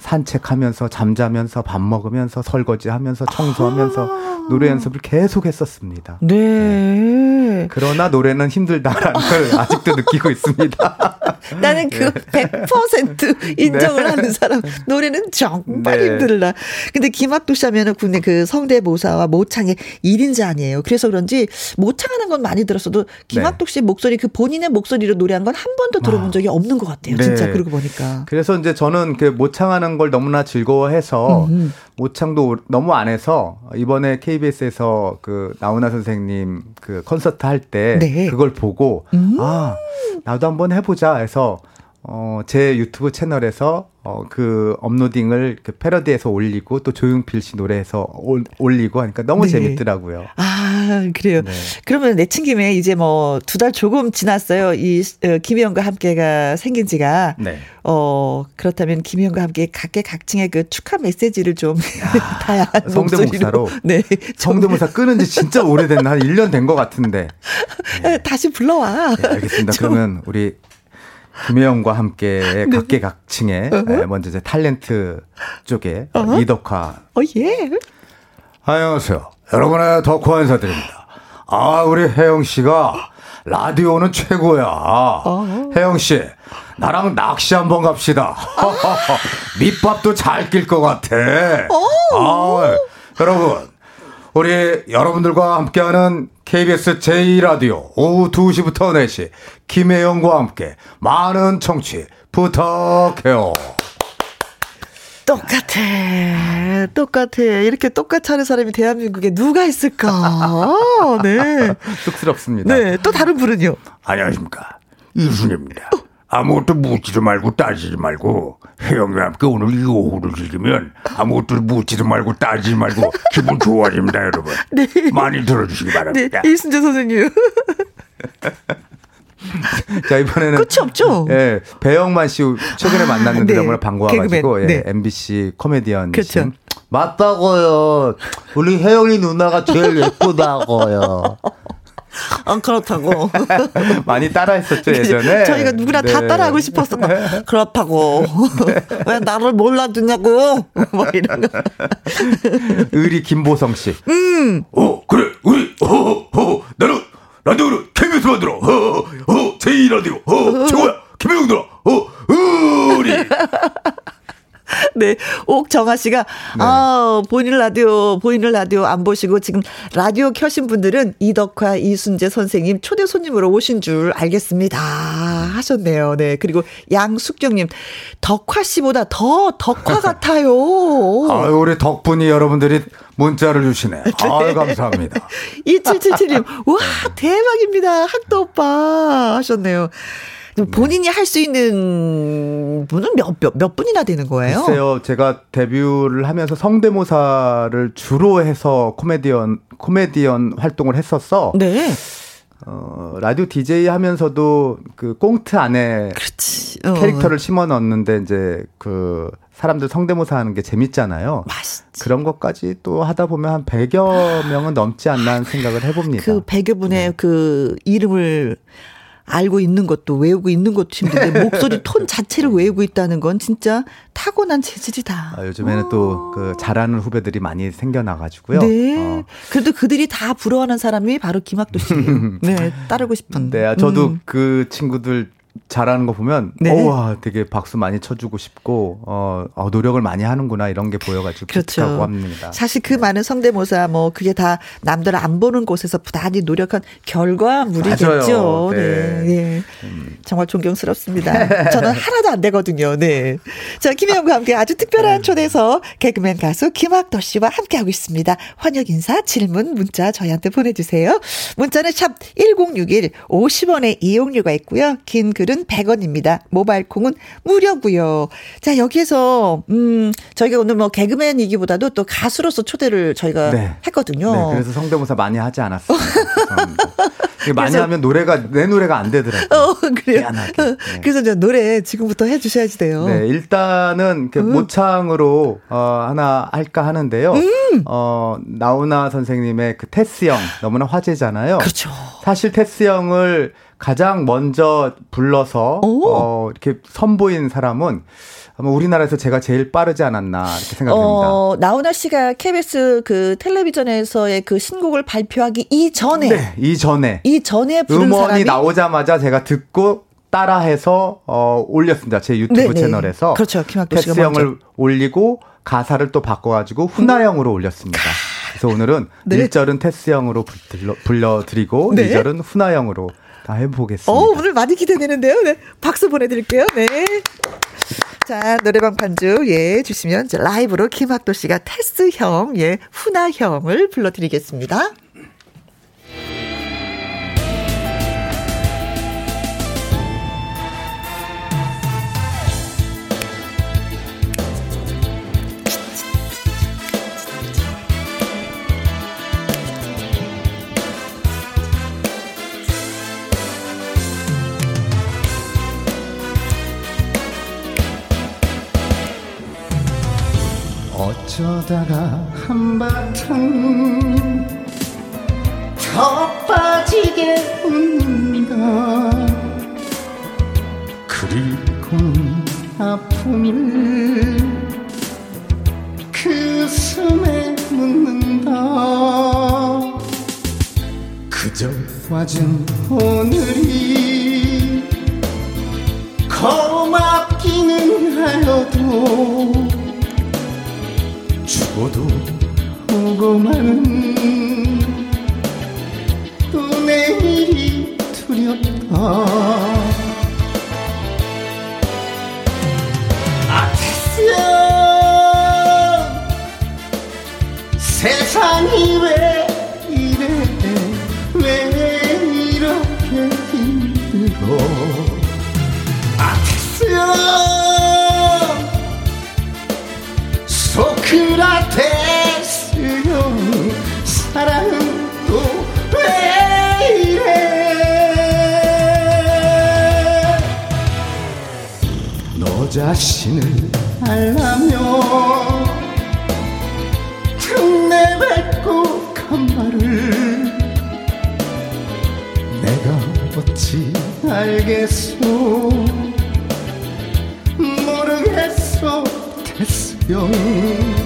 Speaker 7: 산책하면서 잠자면서 밥 먹으면서 설거지하면서 청소하면서 아~ 노래 연습을 계속 했었습니다.
Speaker 1: 네. 네.
Speaker 7: 그러나 노래는 힘들다라는 걸 아직도 느끼고 있습니다. <laughs>
Speaker 1: 나는 그 100% 인정을 네. 하는 사람. 노래는 정말 네. 힘들다. 근데 김학도 씨 하면은 국내 그 성대모사와 모창의 1인자 아니에요. 그래서 그런지 모창하는 건 많이 들었어도 김학도 씨 목소리 그 본인의 목소리로 노래한 건 한 번도 들어본 아. 적이 없는 것 같아요. 진짜 네. 그러고 보니까.
Speaker 7: 그래서 이제 저는 그 모창하는 하는 걸 너무나 즐거워해서 음. 모창도 너무 안 해서 이번에 KBS에서 그 나훈아 선생님 그 콘서트 할때 네. 그걸 보고 음. 아 나도 한번 해보자 해서 어, 제 유튜브 채널에서 어, 그 업로딩을 그 패러디해서 올리고 또 조용필 씨 노래해서 올, 올리고 하니까 너무 네. 재밌더라고요.
Speaker 1: 아, 그래요. 네. 그러면 내친 김에 이제 뭐 두 달 조금 지났어요. 이 어, 김희영과 함께가 생긴 지가. 네. 어, 그렇다면 김희영과 함께 각계각층의 그 축하 메시지를 좀 <laughs> 다양한
Speaker 7: 성대모사로. 네. 성대모사 끄는 지 진짜 오래됐나? 한 1년 된 것 같은데. <laughs>
Speaker 1: 네. 다시 불러와.
Speaker 7: 네, 알겠습니다. <laughs> 그러면 우리 김혜영과 함께 네. 각계각층의 uh-huh. 먼저 이제 탤런트 쪽에 uh-huh. 이덕화.
Speaker 1: 어, 예.
Speaker 3: 안녕하세요. 여러분의 덕화 인사드립니다. 아, 우리 혜영 씨가 라디오는 최고야. uh-huh. 혜영 씨, 나랑 낚시 한번 갑시다. <laughs> 밑밥도 잘 낄 것 같아. 아, 여러분, 우리 여러분들과 함께하는 KBS 제2라디오 오후 2시부터 4시 김혜영과 함께 많은 청취 부탁해요.
Speaker 1: 똑같아. 똑같아. 이렇게 똑같이 하는 사람이 대한민국에 누가 있을까? 네. <laughs>
Speaker 7: 쑥스럽습니다.
Speaker 1: 네. 또 다른 분은요?
Speaker 3: 안녕하십니까. 이순입니다. 어. 아무것도 묻지도 말고 따지지 말고 혜영이와 함께 오늘 이 오후를 즐기면 아무것도 묻지도 말고 따지지 말고 기분 좋아집니다 여러분 <laughs> 네. 많이 들어주시기 바랍니다
Speaker 1: 네, 이순재 선생님 <laughs>
Speaker 7: 자 이번에는
Speaker 1: 끝이 없죠.
Speaker 7: 예, 배영만 씨 최근에 아, 만났는데 네. 너무나 반가워가지고 예, 네. MBC 코미디언 그렇죠. 맞다고요. 우리 혜영이 누나가 제일 예쁘다고요. <laughs>
Speaker 1: 안 어, 그렇다고. <laughs>
Speaker 7: 많이 따라했었죠 예전에.
Speaker 1: 저희가 누구나 네. 다 따라하고 싶었어. <laughs> 그렇다고. 네. 왜 나를 몰라주냐고. 뭐 이런 거.
Speaker 7: 의리 김보성 씨.
Speaker 3: 음. 어 그래 우리 어, 어 나는 라디오를 KBS 만 들어. 어, 어, 제2 라디오. 어, 최고야. 김혜영 누나. 어, 응. <laughs>
Speaker 1: 네. 옥정아 씨가, 네. 아, 보이는 라디오, 보이는 라디오 안 보시고 지금 라디오 켜신 분들은 이덕화, 이순재 선생님 초대 손님으로 오신 줄 알겠습니다. 하셨네요. 네. 그리고 양숙경님, 덕화 씨보다 더 덕화 <laughs> 같아요.
Speaker 7: 아유, 우리 덕분이 여러분들이 문자를 주시네. <laughs> 네. 아 감사합니다.
Speaker 1: 2777님, 와, 대박입니다. 학도 오빠 하셨네요. 본인이 할 수 있는 분은 몇, 몇, 몇 분이나 되는 거예요?
Speaker 7: 글쎄요, 제가 데뷔를 하면서 성대모사를 주로 해서 코미디언, 코미디언 활동을 했었어.
Speaker 1: 네.
Speaker 7: 어, 라디오 DJ 하면서도 그 꽁트 안에. 어. 캐릭터를 심어 넣는데 이제 그 사람들 성대모사 하는 게 재밌잖아요.
Speaker 1: 맛있지.
Speaker 7: 그런 것까지 또 하다 보면 한 100여 명은 넘지 않나 하는 생각을 해봅니다.
Speaker 1: 그 100여 분의 네. 그 이름을 알고 있는 것도 외우고 있는 것도 힘든데 <laughs> 목소리 톤 자체를 외우고 있다는 건 진짜 타고난 재질이다.
Speaker 7: 아, 요즘에는 또 그 잘하는 후배들이 많이 생겨나가지고요.
Speaker 1: 네. 어. 그래도 그들이 다 부러워하는 사람이 바로 김학도 씨예요. <laughs> 네, 따르고 싶은.
Speaker 7: 네, 저도 음. 그 친구들 잘하는 거 보면 네. 어와 되게 박수 많이 쳐주고 싶고 어, 어, 노력을 많이 하는구나 이런 게 보여가지고
Speaker 1: 그렇죠.
Speaker 7: 합니다.
Speaker 1: 사실 그 네. 많은 성대모사 뭐 그게 다 남들 안 보는 곳에서 부단히 노력한 결과물이겠죠. 네. 네. 네. 음. 정말 존경스럽습니다. 저는 하나도 안 되거든요. 네. 자 김혜영과 함께 아주 특별한 네. 초대에서 개그맨 가수 김학도 씨와 함께 하고 있습니다. 환영 인사, 질문, 문자 저희한테 보내주세요. 문자는 샵 #1061 50원의 이용료가 있고요. 긴 글은 100원입니다. 모바일 콩은 무료고요. 자, 여기에서 음, 저희가 오늘 뭐 개그맨이기보다도 또 가수로서 초대를 저희가 네. 했거든요.
Speaker 7: 네, 그래서 성대모사 많이 하지 않았어요. 많이 하면 노래가 내 노래가 안 되더라고요.
Speaker 1: 어, 그래요. 미안하게. 네. 그래서 이제 노래 지금부터 해 주셔야지 돼요.
Speaker 7: 네, 일단은 음. 모창으로 어, 하나 할까 하는데요. 음. 어, 나훈아 선생님의 그 테스 형 너무나 화제잖아요.
Speaker 1: 그렇죠.
Speaker 7: 사실 테스 형을 가장 먼저 불러서 어, 이렇게 선보인 사람은 아마 우리나라에서 제가 제일 빠르지 않았나 이렇게 생각됩니다.
Speaker 1: 어, 나훈아 씨가 KBS 그 텔레비전에서의 그 신곡을 발표하기 이전에
Speaker 7: 네, 이전에
Speaker 1: 이전에 부른
Speaker 7: 음원이
Speaker 1: 사람이
Speaker 7: 나오자마자 제가 듣고 따라해서 어, 올렸습니다. 제 유튜브 네네. 채널에서
Speaker 1: 그렇죠. 김학도
Speaker 7: 씨가 형을 올리고 가사를 또 바꿔가지고 훈화형으로 올렸습니다. 그래서 오늘은 네. 1절은 테스형으로 불러, 드리고 네. 2절은 훈화형으로 다 해보겠습니다.
Speaker 1: 어, 오늘 많이 기대되는데요. 네. 박수 보내드릴게요. 네. 자, 노래방 반주, 예, 주시면 라이브로 김학도 씨가 테스형, 예, 훈아형을 불러드리겠습니다.
Speaker 3: 어쩌다가 한바탕 더 빠지게 웃는다. 그리고는 아픔을 그 숨에 묻는다. 그저 맞은 오늘이 고맙기는 하여도 죽어도 오고만 또 내일이 두렵다. 아테스야 세상이 왜 소크라테스요. 사랑은 또왜 이래? 너 자신을 알라면 등내뱉고 간 말을 내가 어찌 알겠소? 모르겠소. 됐어요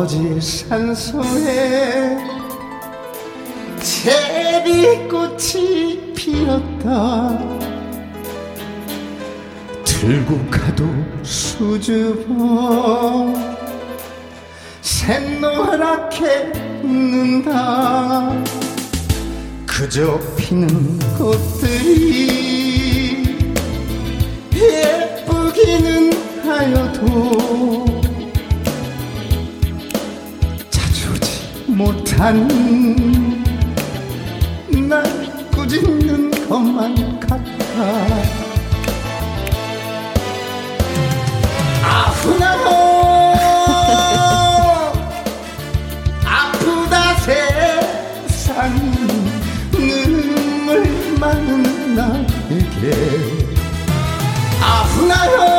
Speaker 3: 오라버지 산소에 제비꽃이 피었다. 들고 가도 수줍어. 샛노랗게 웃는다. 그저 피는 꽃들이 예쁘기는 하여도 못한 날 꾸짖는 것만 같아. 아프나요? 아프다 세상 눈물 많은 나에게. 아프나요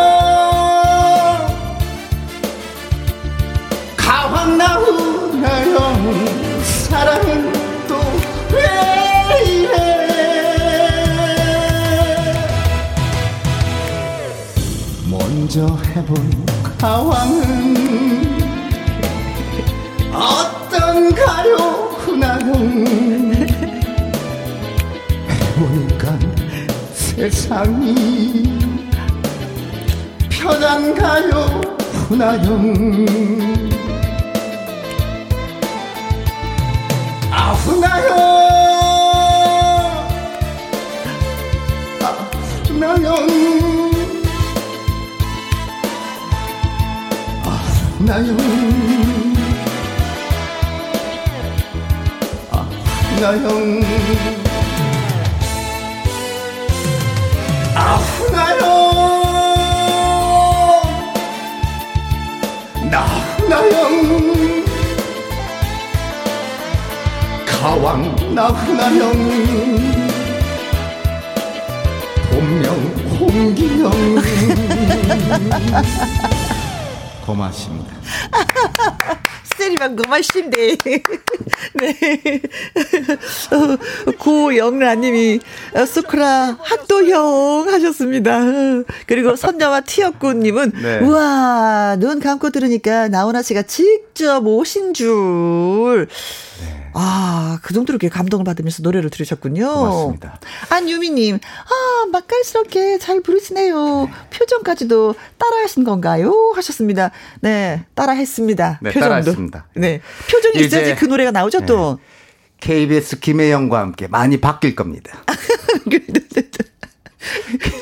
Speaker 3: 사랑은 또 왜 이래 먼저 해본 가왕은 어떤 가요 훈아형 해보니까 세상이 편한가요 훈아형 나요 아프나요 아프나요 아프나요 아프나요 나훈아형 본명 홍기영 <laughs> 고맙습니다.
Speaker 1: 세리만 고마심대. <laughs> 네. <laughs> 어, 고영란님이 어, 수크라 학도형 하셨습니다. 그리고 선녀와 티혁구님은
Speaker 7: 네.
Speaker 1: 우와 눈 감고 들으니까 나훈아 씨가 직접 오신 줄. 아, 그 정도로 이렇게 감동을 받으면서 노래를 들으셨군요.
Speaker 7: 고맙습니다.
Speaker 1: 안유미님, 아, 맛깔스럽게 잘 부르시네요. 표정까지도 따라하신 건가요? 하셨습니다. 네, 따라했습니다.
Speaker 7: 네,
Speaker 1: 표정도.
Speaker 7: 따라했습니다.
Speaker 1: 네. 표정이
Speaker 7: 이제-
Speaker 1: 있어야지 그 노래가 나오죠, 또.
Speaker 7: KBS 김혜영과 함께 많이 바뀔 겁니다. <laughs>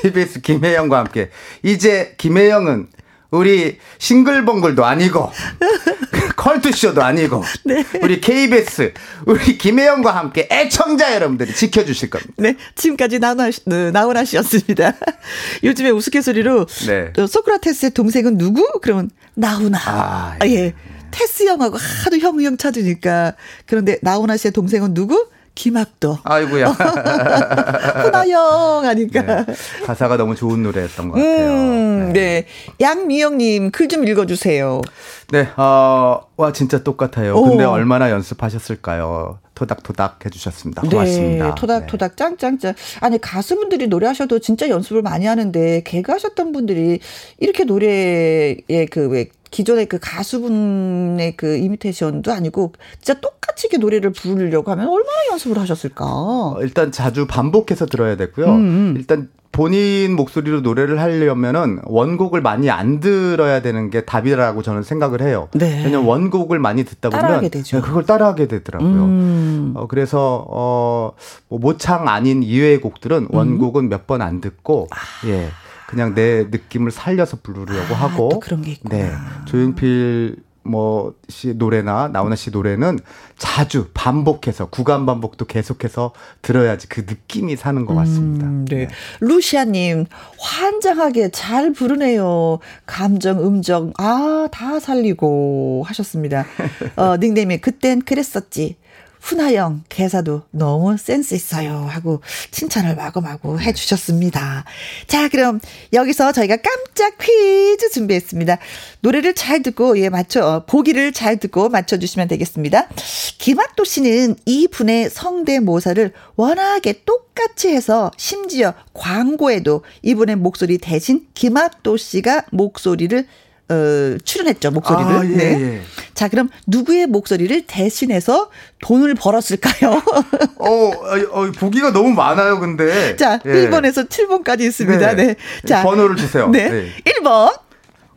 Speaker 7: KBS 김혜영과 함께 이제 김혜영은 우리 싱글벙글도 아니고 <laughs> 컬투쇼도 아니고 <laughs>
Speaker 1: 네.
Speaker 7: 우리 KBS 우리 김혜영과 함께 애청자 여러분들이 지켜주실 겁니다.
Speaker 1: 네, 지금까지 나훈아, 씨- 네, 나훈아 씨였습니다. <laughs> 요즘에 우스갯소리로
Speaker 7: 네.
Speaker 1: 어, 소크라테스의 동생은 누구? 그러면 나훈아.
Speaker 7: 아,
Speaker 1: 아, 예. 테스 형하고 하도 형우 형 찾으니까. 그런데 나훈아 씨의 동생은 누구? 김학도.
Speaker 7: 아이고야. <laughs>
Speaker 1: 형 하니까.
Speaker 7: 네, 가사가 너무 좋은 노래였던 것 같아요.
Speaker 1: 음, 네. 양미영님, 글 좀 읽어주세요.
Speaker 7: 네, 어, 와, 진짜 똑같아요.
Speaker 1: 오.
Speaker 7: 근데 얼마나 연습하셨을까요? 토닥토닥 해주셨습니다. 고맙습니다.
Speaker 1: 네, 토닥토닥 짱짱짱. 아니 가수분들이 노래하셔도 진짜 연습을 많이 하는데 개그하셨던 분들이 이렇게 노래의 그왜 기존의 그 가수분의 그 이미테이션도 아니고 진짜 똑같이 이렇게 노래를 부르려고 하면 얼마나 연습을 하셨을까?
Speaker 7: 어, 일단 자주 반복해서 들어야 되고요.
Speaker 1: 음, 음.
Speaker 7: 일단 본인 목소리로 노래를 하려면은 원곡을 많이 안 들어야 되는 게 답이라고 저는 생각을 해요.
Speaker 1: 네.
Speaker 7: 왜냐면 원곡을 많이 듣다 보면. 네, 그걸 따라하게 되더라고요.
Speaker 1: 음.
Speaker 7: 어, 그래서 어, 뭐 모창 아닌 이외의 곡들은 원곡은 몇번 안 듣고 예. 그냥 내 느낌을 살려서 부르려고
Speaker 1: 아,
Speaker 7: 하고
Speaker 1: 또 그런 게 있구나.
Speaker 7: 네. 조용필 뭐씨 노래나 나훈아 씨 노래는 자주 반복해서 구간 반복도 계속해서 들어야지 그 느낌이 사는 것 같습니다.
Speaker 1: 음, 네. 루시아님, 환장하게 잘 부르네요. 감정, 음정, 아, 다 살리고 하셨습니다. <laughs> 어, 닉네임이 그땐 그랬었지. 훈아영, 개사도 너무 센스 있어요. 하고 칭찬을 마구마구 해주셨습니다. 자, 그럼 여기서 저희가 깜짝 퀴즈 준비했습니다. 노래를 잘 듣고, 예, 맞춰, 어, 보기를 잘 듣고 맞춰주시면 되겠습니다. 김학도 씨는 이 분의 성대모사를 워낙에 똑같이 해서 심지어 광고에도 이분의 목소리 대신 김학도 씨가 목소리를 어, 출연했죠 목소리를.
Speaker 7: 아, 예,
Speaker 1: 네.
Speaker 7: 예.
Speaker 1: 자 그럼 누구의 목소리를 대신해서 돈을 벌었을까요?
Speaker 7: 어, <laughs> 어, 어, 보기가 너무 많아요, 근데.
Speaker 1: 자
Speaker 7: 예.
Speaker 1: 1번에서 7번까지 있습니다. 네.
Speaker 7: 네.
Speaker 1: 자
Speaker 7: 번호를 주세요.
Speaker 1: 네.
Speaker 7: 네.
Speaker 1: 1번.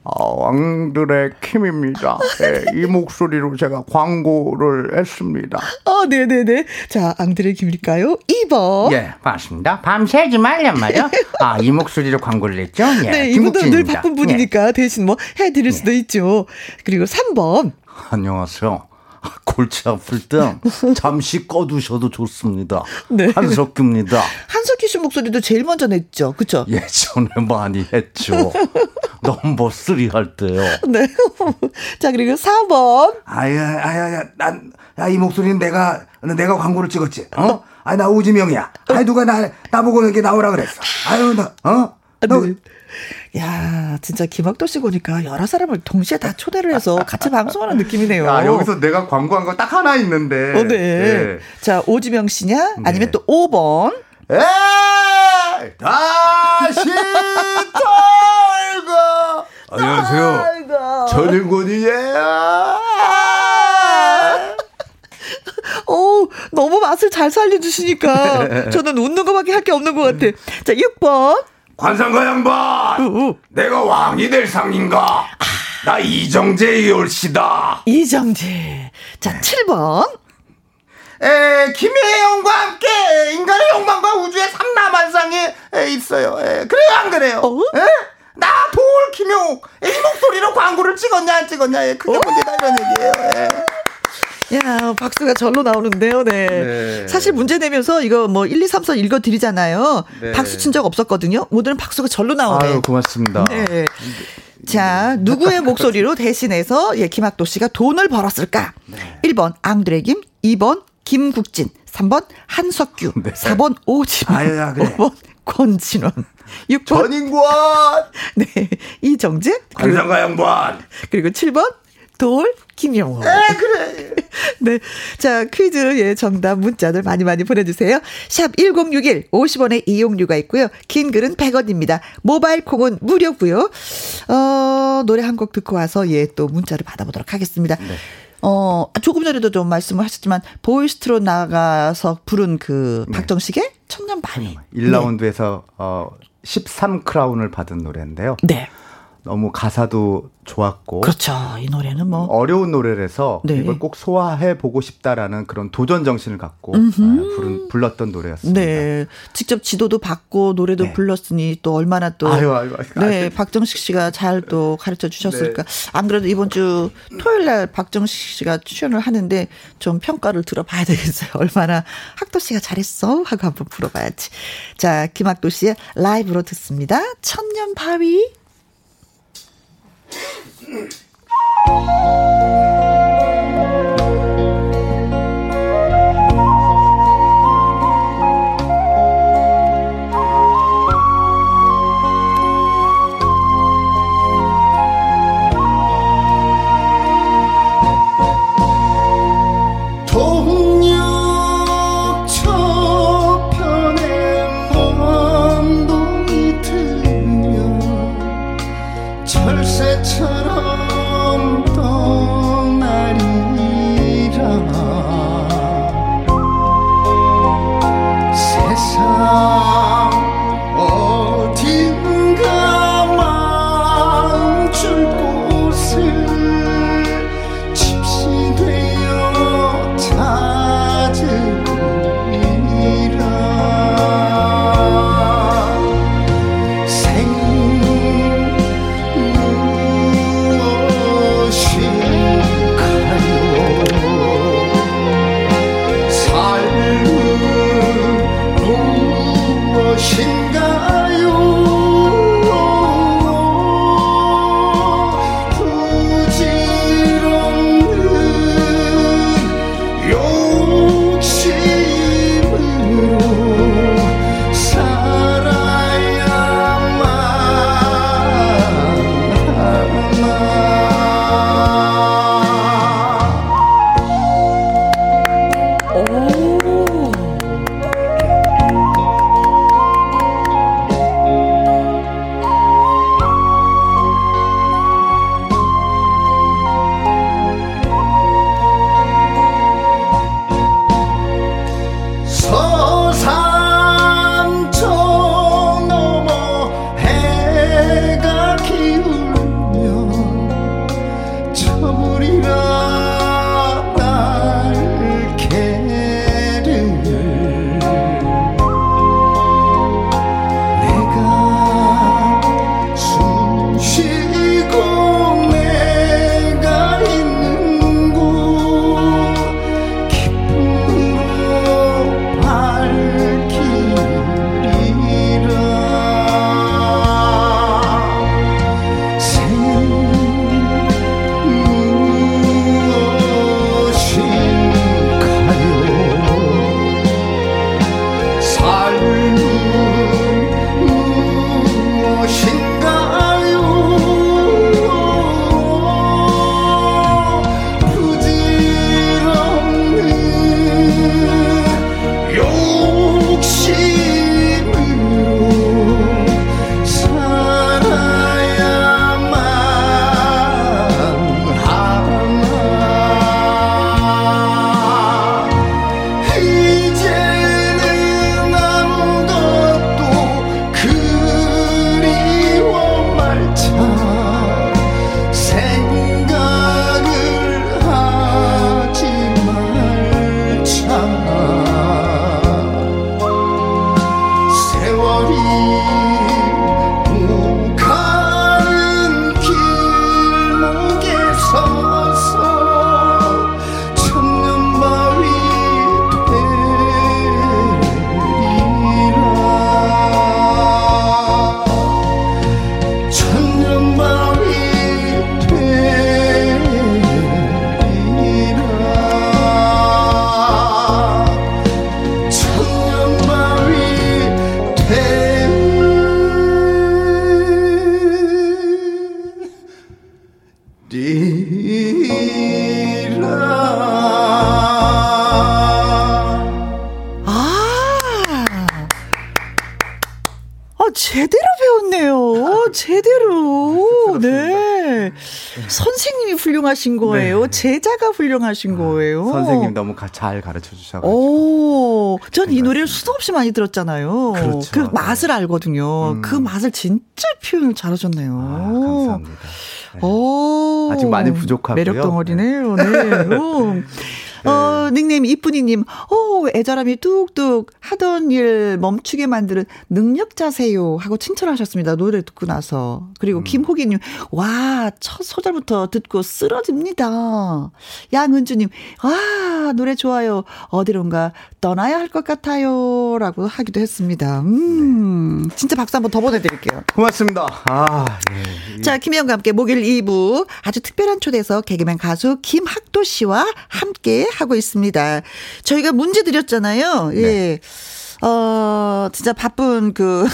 Speaker 7: 아, 왕들의 킴입니다. 예, 이 목소리로 제가 광고를 했습니다.
Speaker 1: 어, 네네네. 자, 앙드레 김일까요? 2번.
Speaker 7: 예, 맞습니다. 밤새지 말란 말이요. 아, 이 목소리로 광고를 했죠? 예,
Speaker 1: 네, 이분도 늘. 바쁜 분이니까 대신 뭐 해드릴 수도 있죠. 그리고 3번.
Speaker 7: 예. 안녕하세요. <laughs> 골치 아플 때 <laughs> 잠시 꺼두셔도 좋습니다.
Speaker 1: 네.
Speaker 7: 한석규입니다. <laughs>
Speaker 1: 한석규 씨 목소리도 제일 먼저 냈죠. 그쵸?
Speaker 7: 예전에 많이 했죠. 넘버 쓰리 할 때요.
Speaker 1: 네. 자, 그리고 4번.
Speaker 7: 아야, 아야, 야, 난, 야, 이 목소리는 내가, 내가 광고를 찍었지. 어? 아, 나 오지명이야. 아, 누가 나, 나보고 이렇게 나오라 그랬어. 아유, 나, 어? 너,
Speaker 1: 네. 야, 진짜 김학도 씨 보니까 여러 사람을 동시에 다 초대를 해서 같이 방송하는 느낌이네요.
Speaker 7: 아, 여기서 내가 광고한 거 딱 하나 있는데.
Speaker 1: 어, 네. 자, 오지명 씨냐? 아니면 또 5번.
Speaker 7: 에이! 다시 <laughs> 돌고! 안녕하세요. 전인권이에요.
Speaker 1: 오, 너무 맛을 잘 살려주시니까 <laughs> 저는 웃는 것밖에 할 게 없는 것 같아. 자, 6번.
Speaker 7: 관상가 양반! 내가 왕이 될 상인가? 나 이정재의 올시다.
Speaker 1: 이정재. 자, 7번.
Speaker 7: 에, 김혜영과 함께 인간의 욕망과 우주의 삼라만상이 에, 있어요. 에, 그래요, 안 그래요?
Speaker 1: 어?
Speaker 7: 에? 나돌 김용욱 이 목소리로 광고를 찍었냐 안 찍었냐 에, 그게 문제다 이런 얘기예요. 에.
Speaker 1: 야, 박수가 절로 나오는데요, 네.
Speaker 7: 네.
Speaker 1: 사실 문제 내면서 이거 뭐 1, 2, 3, 4 읽어 드리잖아요.
Speaker 7: 네.
Speaker 1: 박수 친 적 없었거든요. 오늘은 박수가 절로 나오네.
Speaker 7: 아유 고맙습니다.
Speaker 1: 네. 자, 누구의 목소리로 대신해서 예, 김학도 씨가 돈을 벌었을까? 1번 앙드레김, 2번 김국진, 3번 한석규,
Speaker 7: 네.
Speaker 1: 4번 오지명,
Speaker 7: 아유, 야, 그래.
Speaker 1: 5번 권진원, 6번
Speaker 7: 전인권 <laughs>
Speaker 1: 네, 이정재,
Speaker 7: 관상가 양반.
Speaker 1: 그리고 7번 돌 김영호.
Speaker 7: 에 그래. <laughs>
Speaker 1: 네. 자, 퀴즈, 예, 정답 문자들 많이 많이 보내주세요. 샵 1061, 50원의 이용료가 있고요. 긴 글은 100원입니다. 모바일 콩은 무료고요 어, 노래 한 곡 듣고 와서, 예, 또 문자를 받아보도록 하겠습니다. 어, 조금 전에도 좀 말씀을 하셨지만, 보이스트로 나가서 부른 그 박정식의 천년 밤이.
Speaker 7: 1라운드에서 어 13크라운을 받은 노래인데요.
Speaker 1: 네.
Speaker 7: 너무 가사도 좋았고
Speaker 1: 그렇죠. 이 노래는 뭐.
Speaker 7: 어려운 노래라서
Speaker 1: 네.
Speaker 7: 이걸 꼭 소화해 보고 싶다라는 그런 도전 정신을 갖고 아, 부른, 불렀던 노래였습니다.
Speaker 1: 네. 직접 지도도 받고 노래도
Speaker 7: 네.
Speaker 1: 불렀으니 또 얼마나 또.
Speaker 7: 아유, 아유, 아유,
Speaker 1: 네. 박정식 씨가 잘 또 가르쳐 주셨을까.
Speaker 7: 네.
Speaker 1: 안 그래도 이번 주 토요일 날 박정식 씨가 출연을 하는데 좀 평가를 들어봐야 되겠어요. 얼마나 학도 씨가 잘했어? 하고 한번 물어봐야지. 자, 김학도 씨의 라이브로 듣습니다. 천년 바위. Música 훌륭하신 거예요. 네. 제자가 훌륭하신 거예요.
Speaker 7: 선생님 너무 가, 잘 가르쳐 주셔가지고.
Speaker 1: 오, 전이 노래를 수도 없이 많이 들었잖아요. 그렇죠. 그 맛을 네. 알거든요. 음. 그 맛을 진짜 표현을 잘하셨네요. 아,
Speaker 7: 감사합니다. 네. 오, 아직 많이 부족하고요.
Speaker 1: 매력 덩어리네요. 네. <laughs> 네. 어, 닉네임 이쁜이님, 어, 애절함이 뚝뚝 하던 일 멈추게 만드는 능력자세요. 하고 칭찬하셨습니다. 노래 듣고 나서. 그리고 음. 김호기님, 와, 첫 소절부터 듣고 쓰러집니다. 양은주님, 와, 노래 좋아요. 어디론가 떠나야 할 것 같아요. 라고 하기도 했습니다. 음, 네. 진짜 박수 한번 더 보내드릴게요.
Speaker 7: 고맙습니다. 아,
Speaker 1: 예. 자, 김혜영과 함께 목요일 2부 아주 특별한 초대에서 개그맨 가수 김학도 씨와 함께 하고 있습니다. 저희가 문제 드렸잖아요. 네. 예. 어, 진짜 바쁜 그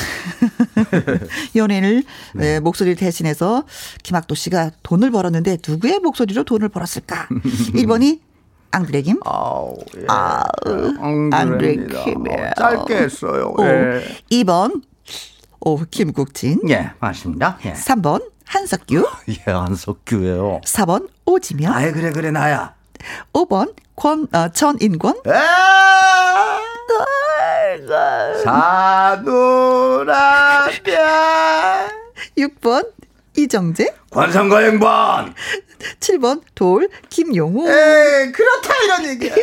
Speaker 1: <laughs> 연예인을 네. 네, 목소리를 대신해서 김학도 씨가 돈을 벌었는데 누구의 목소리로 돈을 벌었을까? <laughs> 1번이 앙드레김. 아우, 예. 아,
Speaker 7: 앙드레김. 짧게 했어요. 예.
Speaker 1: 2번 오, 김국진.
Speaker 7: 예, 맞습니다. 예.
Speaker 1: 3번 한석규. <laughs>
Speaker 7: 예, 한석규예요.
Speaker 1: 4번 오지명.
Speaker 7: 아이 그래 그래 나야.
Speaker 1: 5번 권, 어, 전인권.
Speaker 7: 사노라뼈.
Speaker 1: 6번 이정재.
Speaker 7: 관상가 행반.
Speaker 1: 7번 돌 김용호.
Speaker 7: 에 그렇다 이런 얘기야.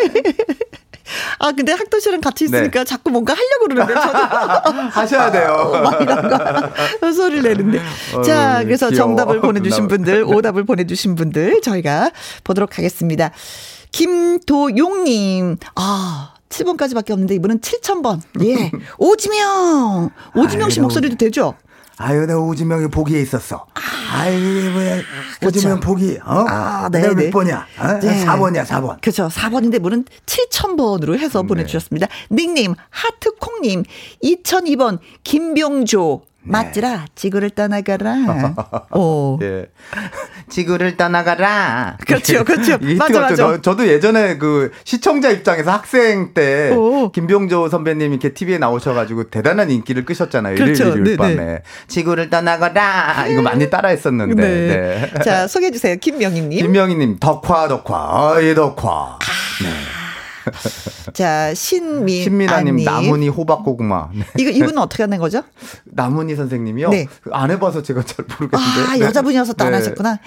Speaker 1: 아, 근데 학도 씨랑 같이 있으니까 네. 자꾸 뭔가 하려고 그러는데, 저도. <laughs>
Speaker 7: 하셔야 돼요. <laughs>
Speaker 1: 막 이런 거. <laughs> 소리를 내는데. 어, 자, 그래서 귀여워. 정답을 보내주신 분들, 오답을 보내주신 분들, 저희가 보도록 하겠습니다. 김도용님, 아. 7번까지밖에 없는데 이분은 7,000번. 예. 오지명. 오지명 씨 목소리도 되죠?
Speaker 7: 아유, 내가 오지명이 보기에 있었어. 아유, 뭐야. 오지명 보기, 어? 아, 네. 몇 네. 번이야? 어? 네. 4번이야, 4번.
Speaker 1: 그렇죠. 4번인데 문은 7000번으로 해서 네. 보내주셨습니다. 닉네임, 하트콩님, 2002번, 김병조. 네. 맞지라 지구를 떠나가라. 오. <laughs> 예.
Speaker 7: 지구를 떠나가라.
Speaker 1: 그렇죠, 그렇죠. <laughs> 맞아, 맞아.
Speaker 7: 저, 저도 예전에 그 시청자 입장에서 학생 때 오. 김병조 선배님 이렇게 TV에 나오셔가지고 대단한 인기를 끄셨잖아요. 그렇죠. 일요일 밤에 지구를 떠나가라 이거 많이 따라했었는데. 네.
Speaker 1: 네. 자 소개해 주세요, 김명희님.
Speaker 7: 김명희님 덕화 덕화 어이 덕화. 아. 네. <laughs>
Speaker 1: 자, 신민.
Speaker 7: 신민아님, 나문희 호박고구마.
Speaker 1: 네. 이거, 이분은 어떻게 하는 거죠? <laughs>
Speaker 7: 나문희 선생님이요? 네. 안 해봐서 제가 잘 모르겠는데.
Speaker 1: 아, 여자분이어서 또안 네. 하셨구나.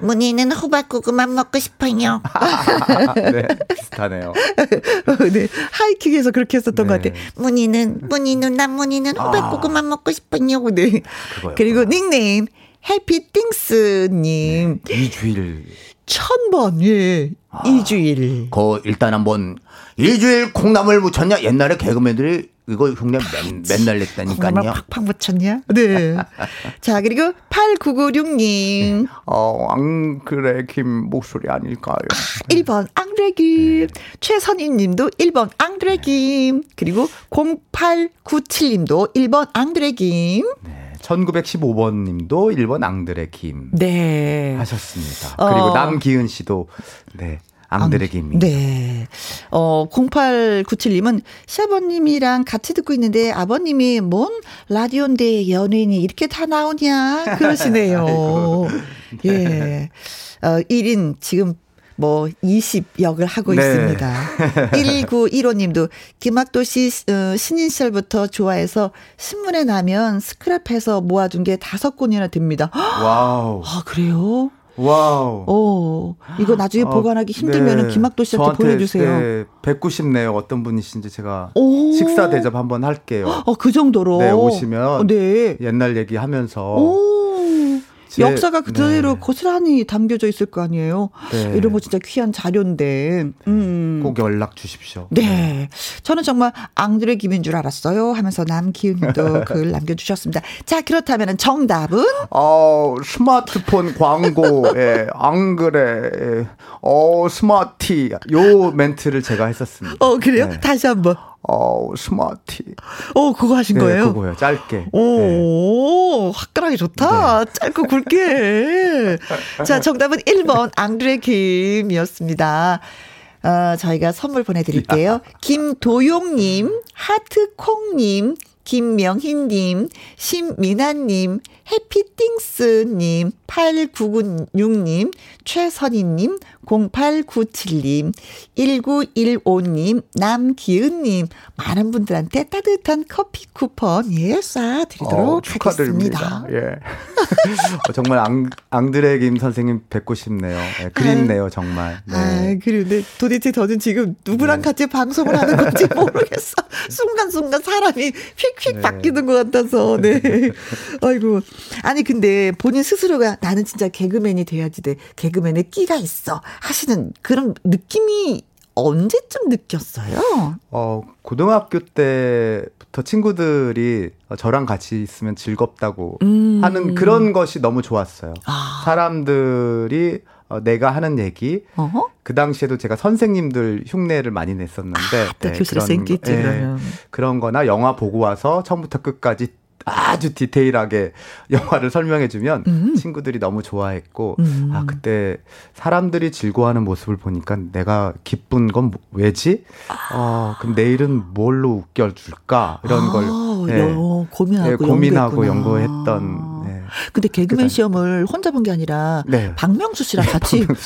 Speaker 1: 문희는 <laughs> 호박고구마 먹고 싶어요.
Speaker 7: 네, 비슷하네요.
Speaker 1: 네. 하이킥에서 그렇게 했었던 네. 것 같아요. 문희는, 문희 문희는 호박고구마 아. 먹고 싶어요. 네. 그거요. 그리고 닉네임, 해피띵스님.
Speaker 7: 네. 이주일.
Speaker 1: 천 번, 예. 아, 이주일.
Speaker 7: 그, 일단 한번, 일주일 콩나물 묻혔냐? 옛날에 개그맨들이 이거 흉내 맨, 맨날 냈다니까요. 콩나물
Speaker 1: 팍팍 묻혔냐? 네. <laughs> 자, 그리고 8996님.
Speaker 7: 어, 앙그레 김 목소리 아닐까요? 아,
Speaker 1: 1번 앙그레 김. 네. 최선희 님도 1번 앙그레 김. 그리고 0897님도 1번 앙그레 김.
Speaker 7: 네. 1915번 님도 1번 앙드레 김.
Speaker 1: 네.
Speaker 7: 하셨습니다. 그리고 어. 남기은 씨도, 네. 앙드레 김입니다.
Speaker 1: 네. 어, 0897님은 시아버님이랑 같이 듣고 있는데 아버님이 뭔 라디오인데 연예인이 이렇게 다 나오냐 그러시네요. <laughs> 예. 어, 1인 지금 뭐 20역을 하고 네. 있습니다. 1915님도 김학도 씨 어, 신인 시절부터 좋아해서 신문에 나면 스크랩해서 모아둔 게 다섯 권이나 됩니다. <gasps>
Speaker 7: wow.
Speaker 1: 아 그래요?
Speaker 7: wow.
Speaker 1: 오, 이거 나중에 어, 보관하기 힘들면 네. 김학도 씨한테 보내주세요.
Speaker 7: 네, 뵙고 싶네요. 어떤 분이신지 제가 오. 식사 대접 한번 할게요.
Speaker 1: 어, 그 정도로.
Speaker 7: 네, 오시면 네. 옛날 얘기하면서.
Speaker 1: 오. 제, 역사가 그대로 네. 고스란히 담겨져 있을 거 아니에요. 네. 이런 거 진짜 귀한 자료인데. 음.
Speaker 7: 꼭 연락 주십시오.
Speaker 1: 네. 네. 저는 정말 앙드레 김인 줄 알았어요. 하면서 남기훈도 <laughs> 글 남겨주셨습니다. 자, 그렇다면 정답은?
Speaker 7: 어, 스마트폰 광고에 <laughs> 앙드레, 어, smarty. 요 멘트를 제가 했었습니다.
Speaker 1: 어, 그래요? 네. 다시 한 번.
Speaker 7: 어, smarty.
Speaker 1: 어, 그거 하신
Speaker 7: 네,
Speaker 1: 거예요?
Speaker 7: 그거요. 짧게.
Speaker 1: 오, 네. 화끈하게 좋다. 네. 짧고 굵게. <laughs> 자, 정답은 1번 앙드레 김이었습니다. 어, 저희가 선물 보내드릴게요. 김도용님, 하트콩님, 김명희님, 심민아님, 해피띵스님, 8996님, 최선희님, 0897님, 1915님, 남기은님, 많은 분들한테 따뜻한 커피 쿠폰, 예, 쏴드리도록 어, 축하드립니다. 하겠습니다. 예. <laughs>
Speaker 7: 어, 정말 앙, 앙드레 김 선생님 뵙고 싶네요. 예, 그립네요, 정말.
Speaker 1: 네. 아, 그런데 도대체 저는 지금 누구랑 네. 같이 방송을 하는 건지 모르겠어. <laughs> 순간순간 사람이 휙휙 네. 바뀌는 것 같아서, 네. <laughs> 아이고. 아니, 근데 본인 스스로가 나는 진짜 개그맨이 돼야지 돼. 개그맨의 끼가 있어. 하시는 그런 느낌이 언제쯤 느꼈어요?
Speaker 7: 어, 고등학교 때부터 친구들이 저랑 같이 있으면 즐겁다고 음. 하는 그런 것이 너무 좋았어요. 아. 사람들이 어, 내가 하는 얘기. 어허? 그 당시에도 제가 선생님들 흉내를 많이 냈었는데. 아,
Speaker 1: 네, 교실에 그런, 기 예, 그러면.
Speaker 7: 그런 거나 영화 보고 와서 처음부터 끝까지 아주 디테일하게 영화를 설명해주면 음. 친구들이 너무 좋아했고 음. 아 그때 사람들이 즐거워하는 모습을 보니까 내가 기쁜 건 뭐, 왜지? 어 그럼 내일은 뭘로 웃겨줄까 이런 아, 걸
Speaker 1: 네. 고민하고 네,
Speaker 7: 고민하고 연구했던
Speaker 1: 근데 개그맨 시험을 혼자 본 게 아니라 네. 박명수 씨랑 같이 <laughs>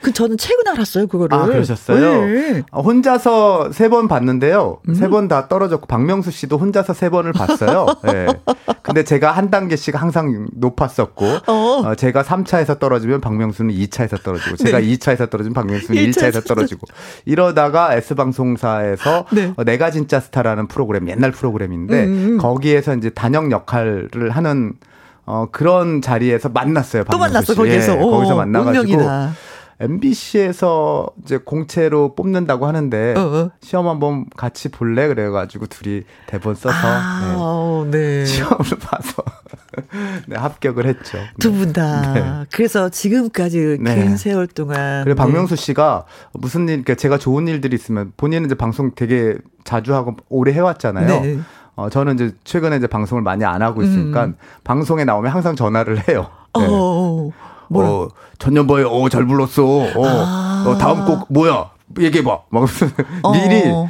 Speaker 1: 그 저는 최근에 알았어요 그거를.
Speaker 7: 아 그러셨어요? 네. 아, 혼자서 세 번 봤는데요. 음. 세번 다 떨어졌고 박명수 씨도 혼자서 세 번을 봤어요. <laughs> 네. 근데 제가 한 단계씩 항상 높았었고 어. 어 제가 3차에서 떨어지면 박명수는 2차에서 떨어지고 제가 네. 2차에서 떨어지면 박명수는 1차에서, 1차에서 떨어지고 이러다가 S 방송사에서 네. 어, 내가 진짜 스타라는 프로그램 옛날 프로그램인데 음. 거기에서 이제 단역 역할 역할을 하는 어 그런 자리에서 만났어요.
Speaker 1: 또 만났어 거기서. 예,
Speaker 7: 거기서 만나가지고 운명이다. MBC에서 이제 공채로 뽑는다고 하는데 어어. 어. 시험 한번 같이 볼래 그래가지고 둘이 대본 써서 아, 네. 네. 시험을 봐서 <laughs> 네, 합격을 했죠.
Speaker 1: 두 분 다. 네. 그래서 지금까지 네. 긴 세월 동안.
Speaker 7: 그리고 박명수 씨가 무슨 일, 그러니까 제가 좋은 일들이 있으면 본인은 이제 방송 되게 자주 하고 오래 해왔잖아요. 네. 어, 저는 이제 최근에 이제 방송을 많이 안 하고 있으니까 음. 방송에 나오면 항상 전화를 해요. 네. 어, 어, 전년보에, 어, 잘 불렀어. 어, 아. 어 다음 곡 뭐야? 얘기해봐. 막 미리 어.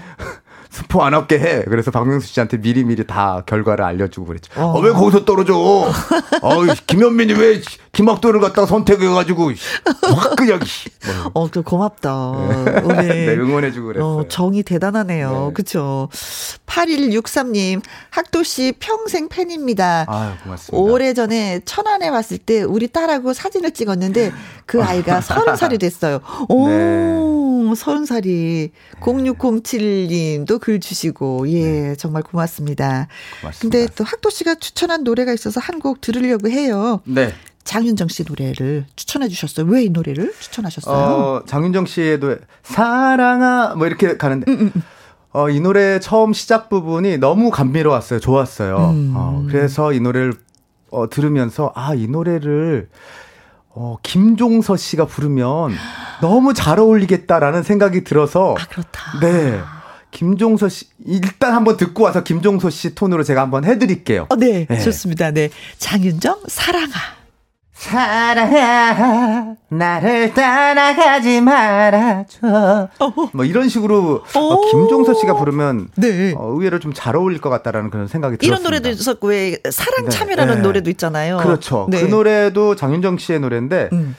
Speaker 7: 스포 안 얻게 해. 그래서 박명수 씨한테 미리미리 다 결과를 알려주고 그랬죠. 어, 어 왜 거기서 떨어져? <laughs> 어, 김현민이 왜 김학도를 갖다 선택해가지고 확 그냥.
Speaker 1: 뭐. 어, 그 고맙다.
Speaker 7: 네. <laughs> 네, 응원해주고 그랬어요. 어,
Speaker 1: 정이 대단하네요. 네. 그쵸. 8163님, 학도 씨 평생 팬입니다.
Speaker 7: 아 고맙습니다.
Speaker 1: 오래전에 천안에 왔을 때 우리 딸하고 사진을 찍었는데 그 아이가 <laughs> 서른 살이 됐어요. 오, 네. 서른 살이. 0607님도 글 주시고, 예, 네. 정말 고맙습니다. 고맙습니다. 근데 또 학도 씨가 추천한 노래가 있어서 한 곡 들으려고 해요.
Speaker 7: 네.
Speaker 1: 장윤정 씨 노래를 추천해 주셨어요. 왜 이 노래를 추천하셨어요?
Speaker 7: 어, 장윤정 씨의 노래 사랑아 뭐 이렇게 가는데 음, 음, 음. 어, 이 노래 처음 시작 부분이 너무 감미로웠어요. 좋았어요. 음. 어, 그래서 이 노래를 어, 들으면서 아, 이 노래를 어, 김종서 씨가 부르면 너무 잘 어울리겠다라는 생각이 들어서
Speaker 1: 아, 그렇다.
Speaker 7: 네. 김종서 씨 일단 한번 듣고 와서 김종서 씨 톤으로 제가 한번 해 드릴게요.
Speaker 1: 어, 네, 네. 좋습니다. 네. 장윤정 사랑아.
Speaker 8: 사랑아 나를 떠나가지 말아줘
Speaker 7: 뭐 이런 식으로 어, 김종서 씨가 부르면 네. 어, 의외로 좀 잘 어울릴 것 같다라는 그런 생각이 들었습니다.
Speaker 1: 이런 노래도 있었고 왜 사랑 네. 참여라는 네. 노래도 있잖아요.
Speaker 7: 그렇죠. 네. 그 노래도 장윤정 씨의 노래인데 음.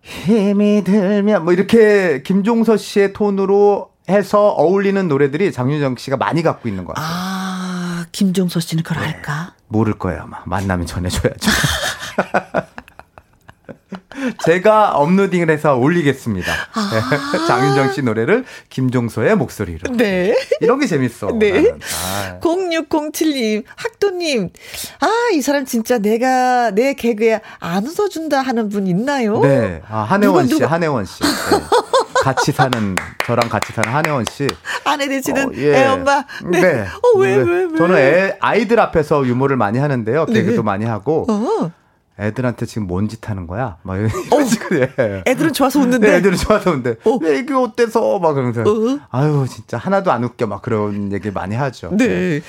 Speaker 7: 힘이 들면 뭐 이렇게 김종서 씨의 톤으로 해서 어울리는 노래들이 장윤정 씨가 많이 갖고 있는 것 같아요.
Speaker 1: 아 김종서 씨는 그걸 네. 알까?
Speaker 7: 모를 거예요 아마 만나면 전해줘야죠. <laughs> 제가 업로딩을 해서 올리겠습니다. 아~ <laughs> 장윤정 씨 노래를 김종서의 목소리로.
Speaker 1: 네.
Speaker 7: 이런 게 재밌어.
Speaker 1: 네. 아. 0607님, 학도님, 아, 이 사람 진짜 내가 내 개그에 안 웃어준다 하는 분 있나요?
Speaker 7: 네. 아, 한혜원 누가, 씨, 누가? 한혜원 씨. 네. 같이 사는, 저랑 같이 사는 한혜원 씨.
Speaker 1: 아내 되시는 어, 예. 애 엄마. 네. 네. 어, 왜, 왜, 왜?
Speaker 7: 저는 애, 아이들 앞에서 유머를 많이 하는데요. 개그도 네. 많이 하고. 어. 애들한테 지금 뭔 짓 하는 거야? 막 이런 어, <laughs>
Speaker 3: 예. 애들은 좋아서 웃는데.
Speaker 7: 네, 애들은 좋아서 웃는데. 어. 왜 이게 어때서? 막 그러면서. 어. 아유, 진짜 하나도 안 웃겨. 막 그런 얘기 많이 하죠.
Speaker 3: 네. 네.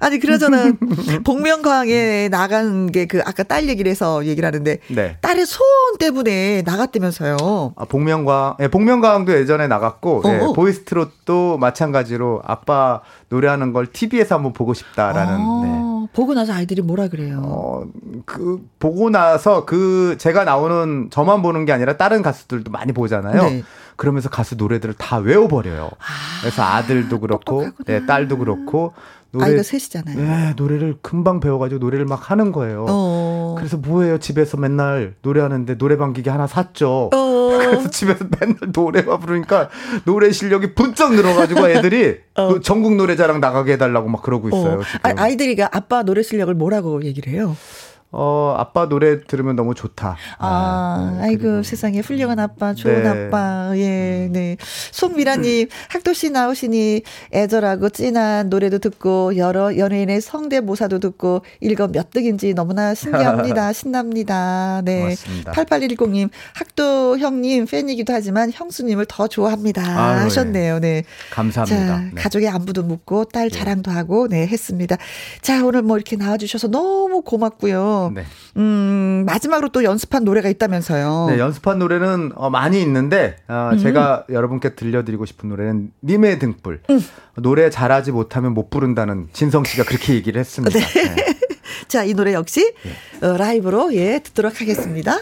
Speaker 3: 아니, 그러잖아. <laughs> 복면가왕에 나간 게 그 아까 딸 얘기를 해서 얘기를 하는데. 네. 딸의 소원 때문에 나갔다면서요.
Speaker 7: 아, 복면가왕. 예, 복면가왕도 예전에 나갔고, 예, 보이스트롯도 마찬가지로 아빠 노래하는 걸 TV에서 한번 보고 싶다라는. 아, 네.
Speaker 3: 보고 나서 아이들이 뭐라 그래요?
Speaker 7: 어, 그 보고 나서 그 제가 나오는 저만 보는 게 아니라 다른 가수들도 많이 보잖아요. 네. 그러면서 가수 노래들을 다 외워버려요. 아, 그래서 아들도 그렇고, 네, 딸도 그렇고,
Speaker 3: 노래, 아이가 셋이잖아요.
Speaker 7: 네, 노래를 금방 배워가지고 노래를 막 하는 거예요. 어. 그래서 뭐예요? 집에서 맨날 노래하는데 노래방 기계 하나 샀죠. 어. <laughs> 그래서 집에서 맨날 노래만 부르니까 노래 실력이 분쩍 늘어가지고 애들이 <laughs> 어. 그 전국 노래자랑 나가게 해달라고 막 그러고 있어요. 어.
Speaker 3: 아, 아이들이 아빠 노래 실력을 뭐라고 얘기를 해요?
Speaker 7: 어, 아빠 노래 들으면 너무 좋다.
Speaker 3: 아, 아 이고 세상에 훌륭한 아빠, 좋은 네. 아빠. 예, 네. 송미라님, 학도 씨 나오시니 애절하고 찐한 노래도 듣고, 여러 연예인의 성대모사도 듣고, 읽어 몇 득인지 너무나 신기합니다. <laughs> 신납니다. 네. 고맙습니다. 8810님, 학도 형님 팬이기도 하지만 형수님을 더 좋아합니다. 아유, 하셨네요. 네.
Speaker 7: 감사합니다.
Speaker 3: 자, 네. 가족의 안부도 묻고, 딸 네. 자랑도 하고, 네, 했습니다. 자, 오늘 뭐 이렇게 나와주셔서 너무 고맙고요. 네. 음, 마지막으로 또 연습한 노래가 있다면서요.
Speaker 7: 네, 연습한 노래는 어, 많이 있는데 어, 음. 제가 여러분께 들려드리고 싶은 노래는 님의 등불. 음. 노래 잘하지 못하면 못 부른다는 진성 씨가 그렇게 얘기를 했습니다. 네. 네. <laughs>
Speaker 3: 자, 이 노래 역시 네. 어, 라이브로 예 듣도록 하겠습니다.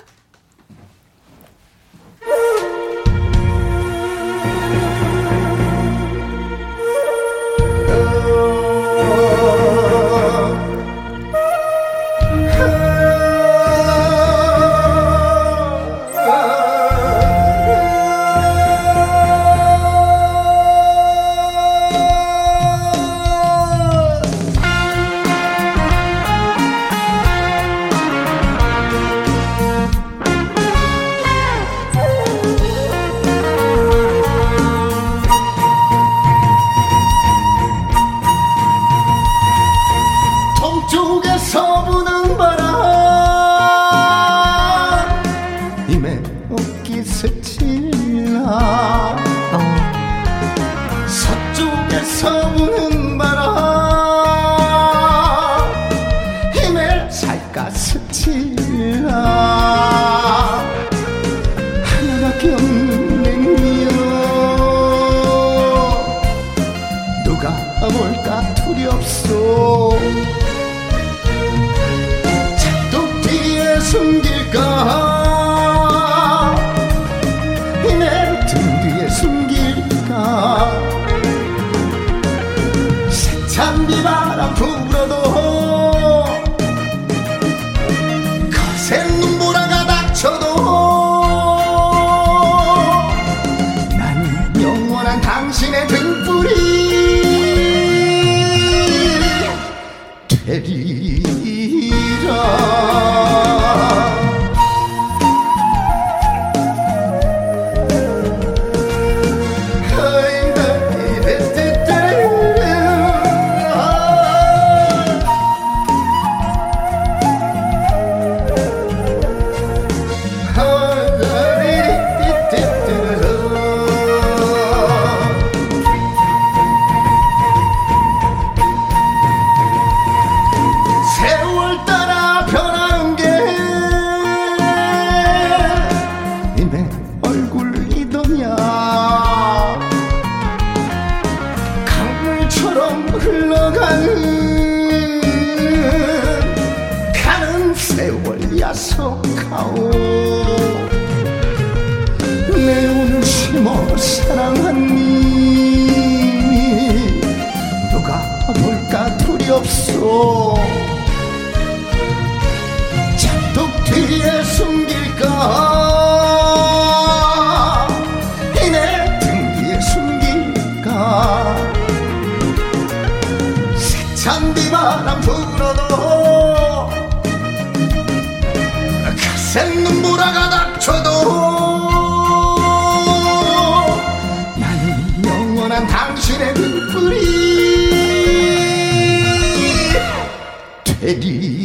Speaker 9: 되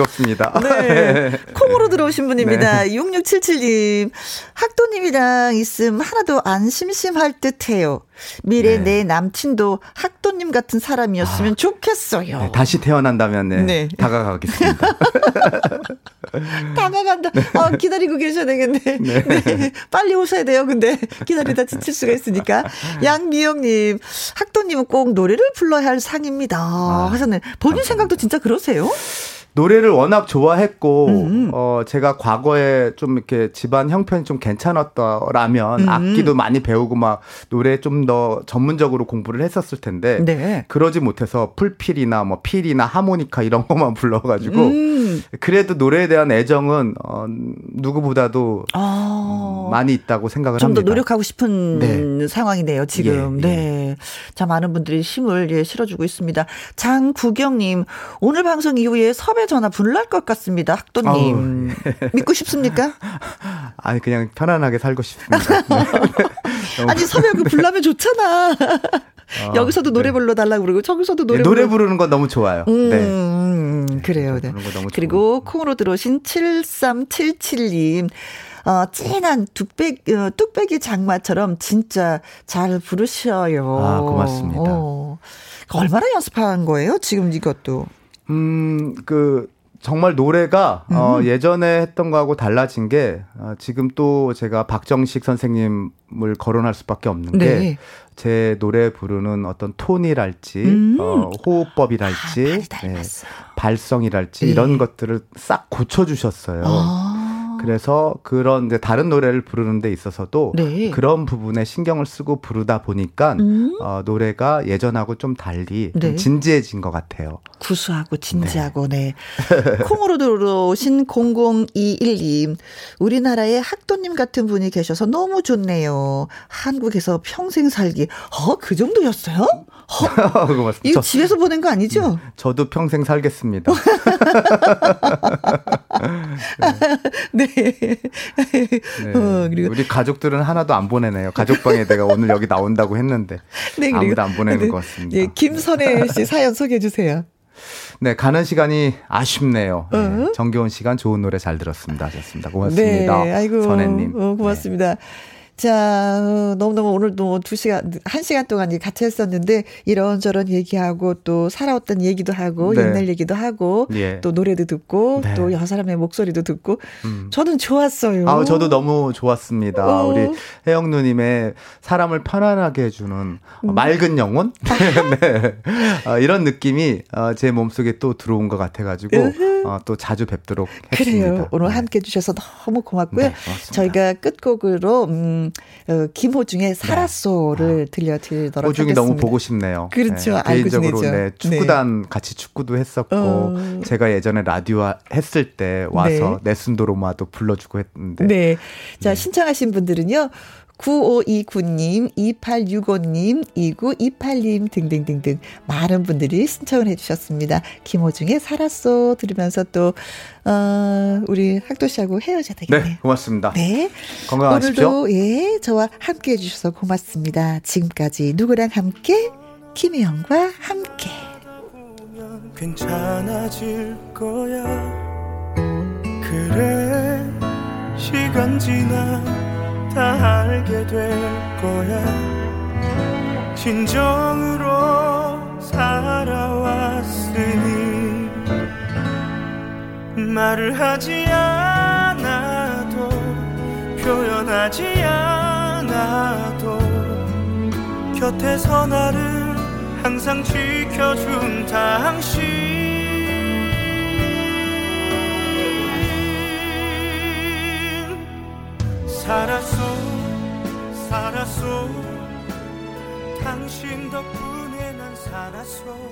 Speaker 7: 즐겁습니다. <laughs>
Speaker 1: 네. 콩으로 들어오신 분입니다. 네. 6677님. 학도님이랑 있음 하나도 안 심심할 듯 해요. 미래 네. 내 남친도 학도님 같은 사람이었으면 아, 좋겠어요.
Speaker 7: 네, 다시 태어난다면 네, 네. 다가가겠습니다. <laughs>
Speaker 1: 다가간다. 네. 아, 기다리고 계셔야 되겠네. <laughs> 네. 네. 빨리 오셔야 돼요. 근데 기다리다 지칠 수가 있으니까. 양미영님, 학도님은 꼭 노래를 불러야 할 상입니다. 아, 하셨네. 본인. 생각도 진짜 그러세요?
Speaker 7: 노래를 워낙 좋아했고 음. 어 제가 과거에 좀 이렇게 집안 형편이 좀 괜찮았더라면 음. 악기도 많이 배우고 막 노래 좀 더 전문적으로 공부를 했었을 텐데 네. 그러지 못해서 풀필이나 뭐 필이나 하모니카 이런 것만 불러가지고 음. 그래도 노래에 대한 애정은 어 누구보다도 아. 음, 많이 있다고 생각을
Speaker 1: 좀
Speaker 7: 합니다.
Speaker 1: 좀 더 노력하고 싶은 네. 상황이네요 지금. 예, 예. 네. 자 많은 분들이 힘을 예, 실어주고 있습니다. 장구경님 오늘 방송 이후에 섭외 전화 불날 것 같습니다. 학도님. 믿고 싶습니까? <laughs>
Speaker 7: 아니, 그냥 편안하게 살고 싶습니다. <laughs> 네.
Speaker 1: 아니, 섭외 그 불나면 좋잖아. 어, 여기서도 노래 네. 불러달라고 그러고 저기서도 노래
Speaker 7: 네, 노래 부르는 건 너무 좋아요.
Speaker 1: 음, 네. 음, 그래요. 네. 그리고 콩으로 들어오신 7377님. 어, 진한 뚝배기, 어, 뚝배기 장마처럼 진짜 잘 부르셔요.
Speaker 7: 아, 고맙습니다.
Speaker 1: 어. 얼마나 연습한 거예요? 지금 이것도.
Speaker 7: 음, 그, 정말 노래가 어, 음. 어, 예전에 했던 거하고 달라진 게 어, 지금 또 제가 박정식 선생님을 거론할 수밖에 없는 네. 게제 노래 부르는 어떤 톤이랄지 음. 어, 호흡법이랄지
Speaker 1: 아, 네,
Speaker 7: 발성이랄지 네. 이런 것들을 싹 고쳐주셨어요. 아. 그래서 그런 이제 다른 노래를 부르는 데 있어서도 네. 그런 부분에 신경을 쓰고 부르다 보니까 음. 어, 노래가 예전하고 좀 달리 네. 좀 진지해진 것 같아요.
Speaker 1: 구수하고 진지하고 네. 네. <laughs> 콩으로 들어오신 0021님 우리나라에 학도님 같은 분이 계셔서 너무 좋네요. 한국에서 평생 살기. 어, 그 정도였어요? 어? <laughs> 고맙습니다. 이거 집에서 보낸 거 아니죠?
Speaker 7: 저도 평생 살겠습니다. <laughs>
Speaker 1: 네.
Speaker 7: 네. 어, 그리고 우리 가족들은 하나도 안 보내네요. 가족방에 내가 오늘 여기 나온다고 했는데 네, 아무도 안 보내는 네, 것 같습니다.
Speaker 1: 예, 김선혜 씨 사연 소개해 주세요.
Speaker 7: 네, 가는 시간이 아쉽네요. 네, 어? 정겨운 시간 좋은 노래 잘 들었습니다. 하셨습니다. 고맙습니다. 네, 아이고, 선혜님.
Speaker 1: 어, 고맙습니다. 네. 자, 어, 너무너무 오늘도 두 시간, 한 시간 동안 같이 했었는데, 이런저런 얘기하고, 또 살아왔던 얘기도 하고, 네. 옛날 얘기도 하고, 예. 또 노래도 듣고, 네. 또 여러 사람의 목소리도 듣고, 음. 저는 좋았어요.
Speaker 7: 아, 저도 너무 좋았습니다. 어. 우리 혜영 누님의 사람을 편안하게 해주는 음. 맑은 영혼? <laughs> 네. 어, 이런 느낌이 어, 제 몸속에 또 들어온 것 같아가지고, 어, 또 자주 뵙도록 했습니다.
Speaker 1: 그래요. 오늘 네. 함께 해주셔서 너무 고맙고요. 네, 저희가 끝곡으로, 음, 어, 김호중의 사라소를 네. 들려드리도록
Speaker 7: 호중이
Speaker 1: 하겠습니다.
Speaker 7: 너무 보고 싶네요.
Speaker 1: 그렇죠.
Speaker 7: 네, 개인적으로 네, 네, 축구단 네. 같이 축구도 했었고 어. 제가 예전에 라디오 했을 때 와서 네. 네순도로마도 불러주고 했는데.
Speaker 1: 네. 자 신청하신 분들은요. 9529님, 2865님, 2928님 등등등등 많은 분들이 신청을 해주셨습니다. 김호중의 살았어 들으면서 또 어, 우리 학도 씨하고 헤어져야 되겠네요.
Speaker 7: 네, 고맙습니다.
Speaker 1: 네.
Speaker 7: 건강하십시오.
Speaker 1: 오늘도 예, 저와 함께 해 주셔서 고맙습니다. 지금까지 누구랑 함께? 김혜영과 함께. 괜찮아질 거야. 그래, 시간 지나 다 알게 될 거야. 진정으로 살아왔으니 말을 하지 않아도 표현하지 않아도 곁에서 나를 항상 지켜준 당신 살았어 살았어 당신 덕분에 난 살겠어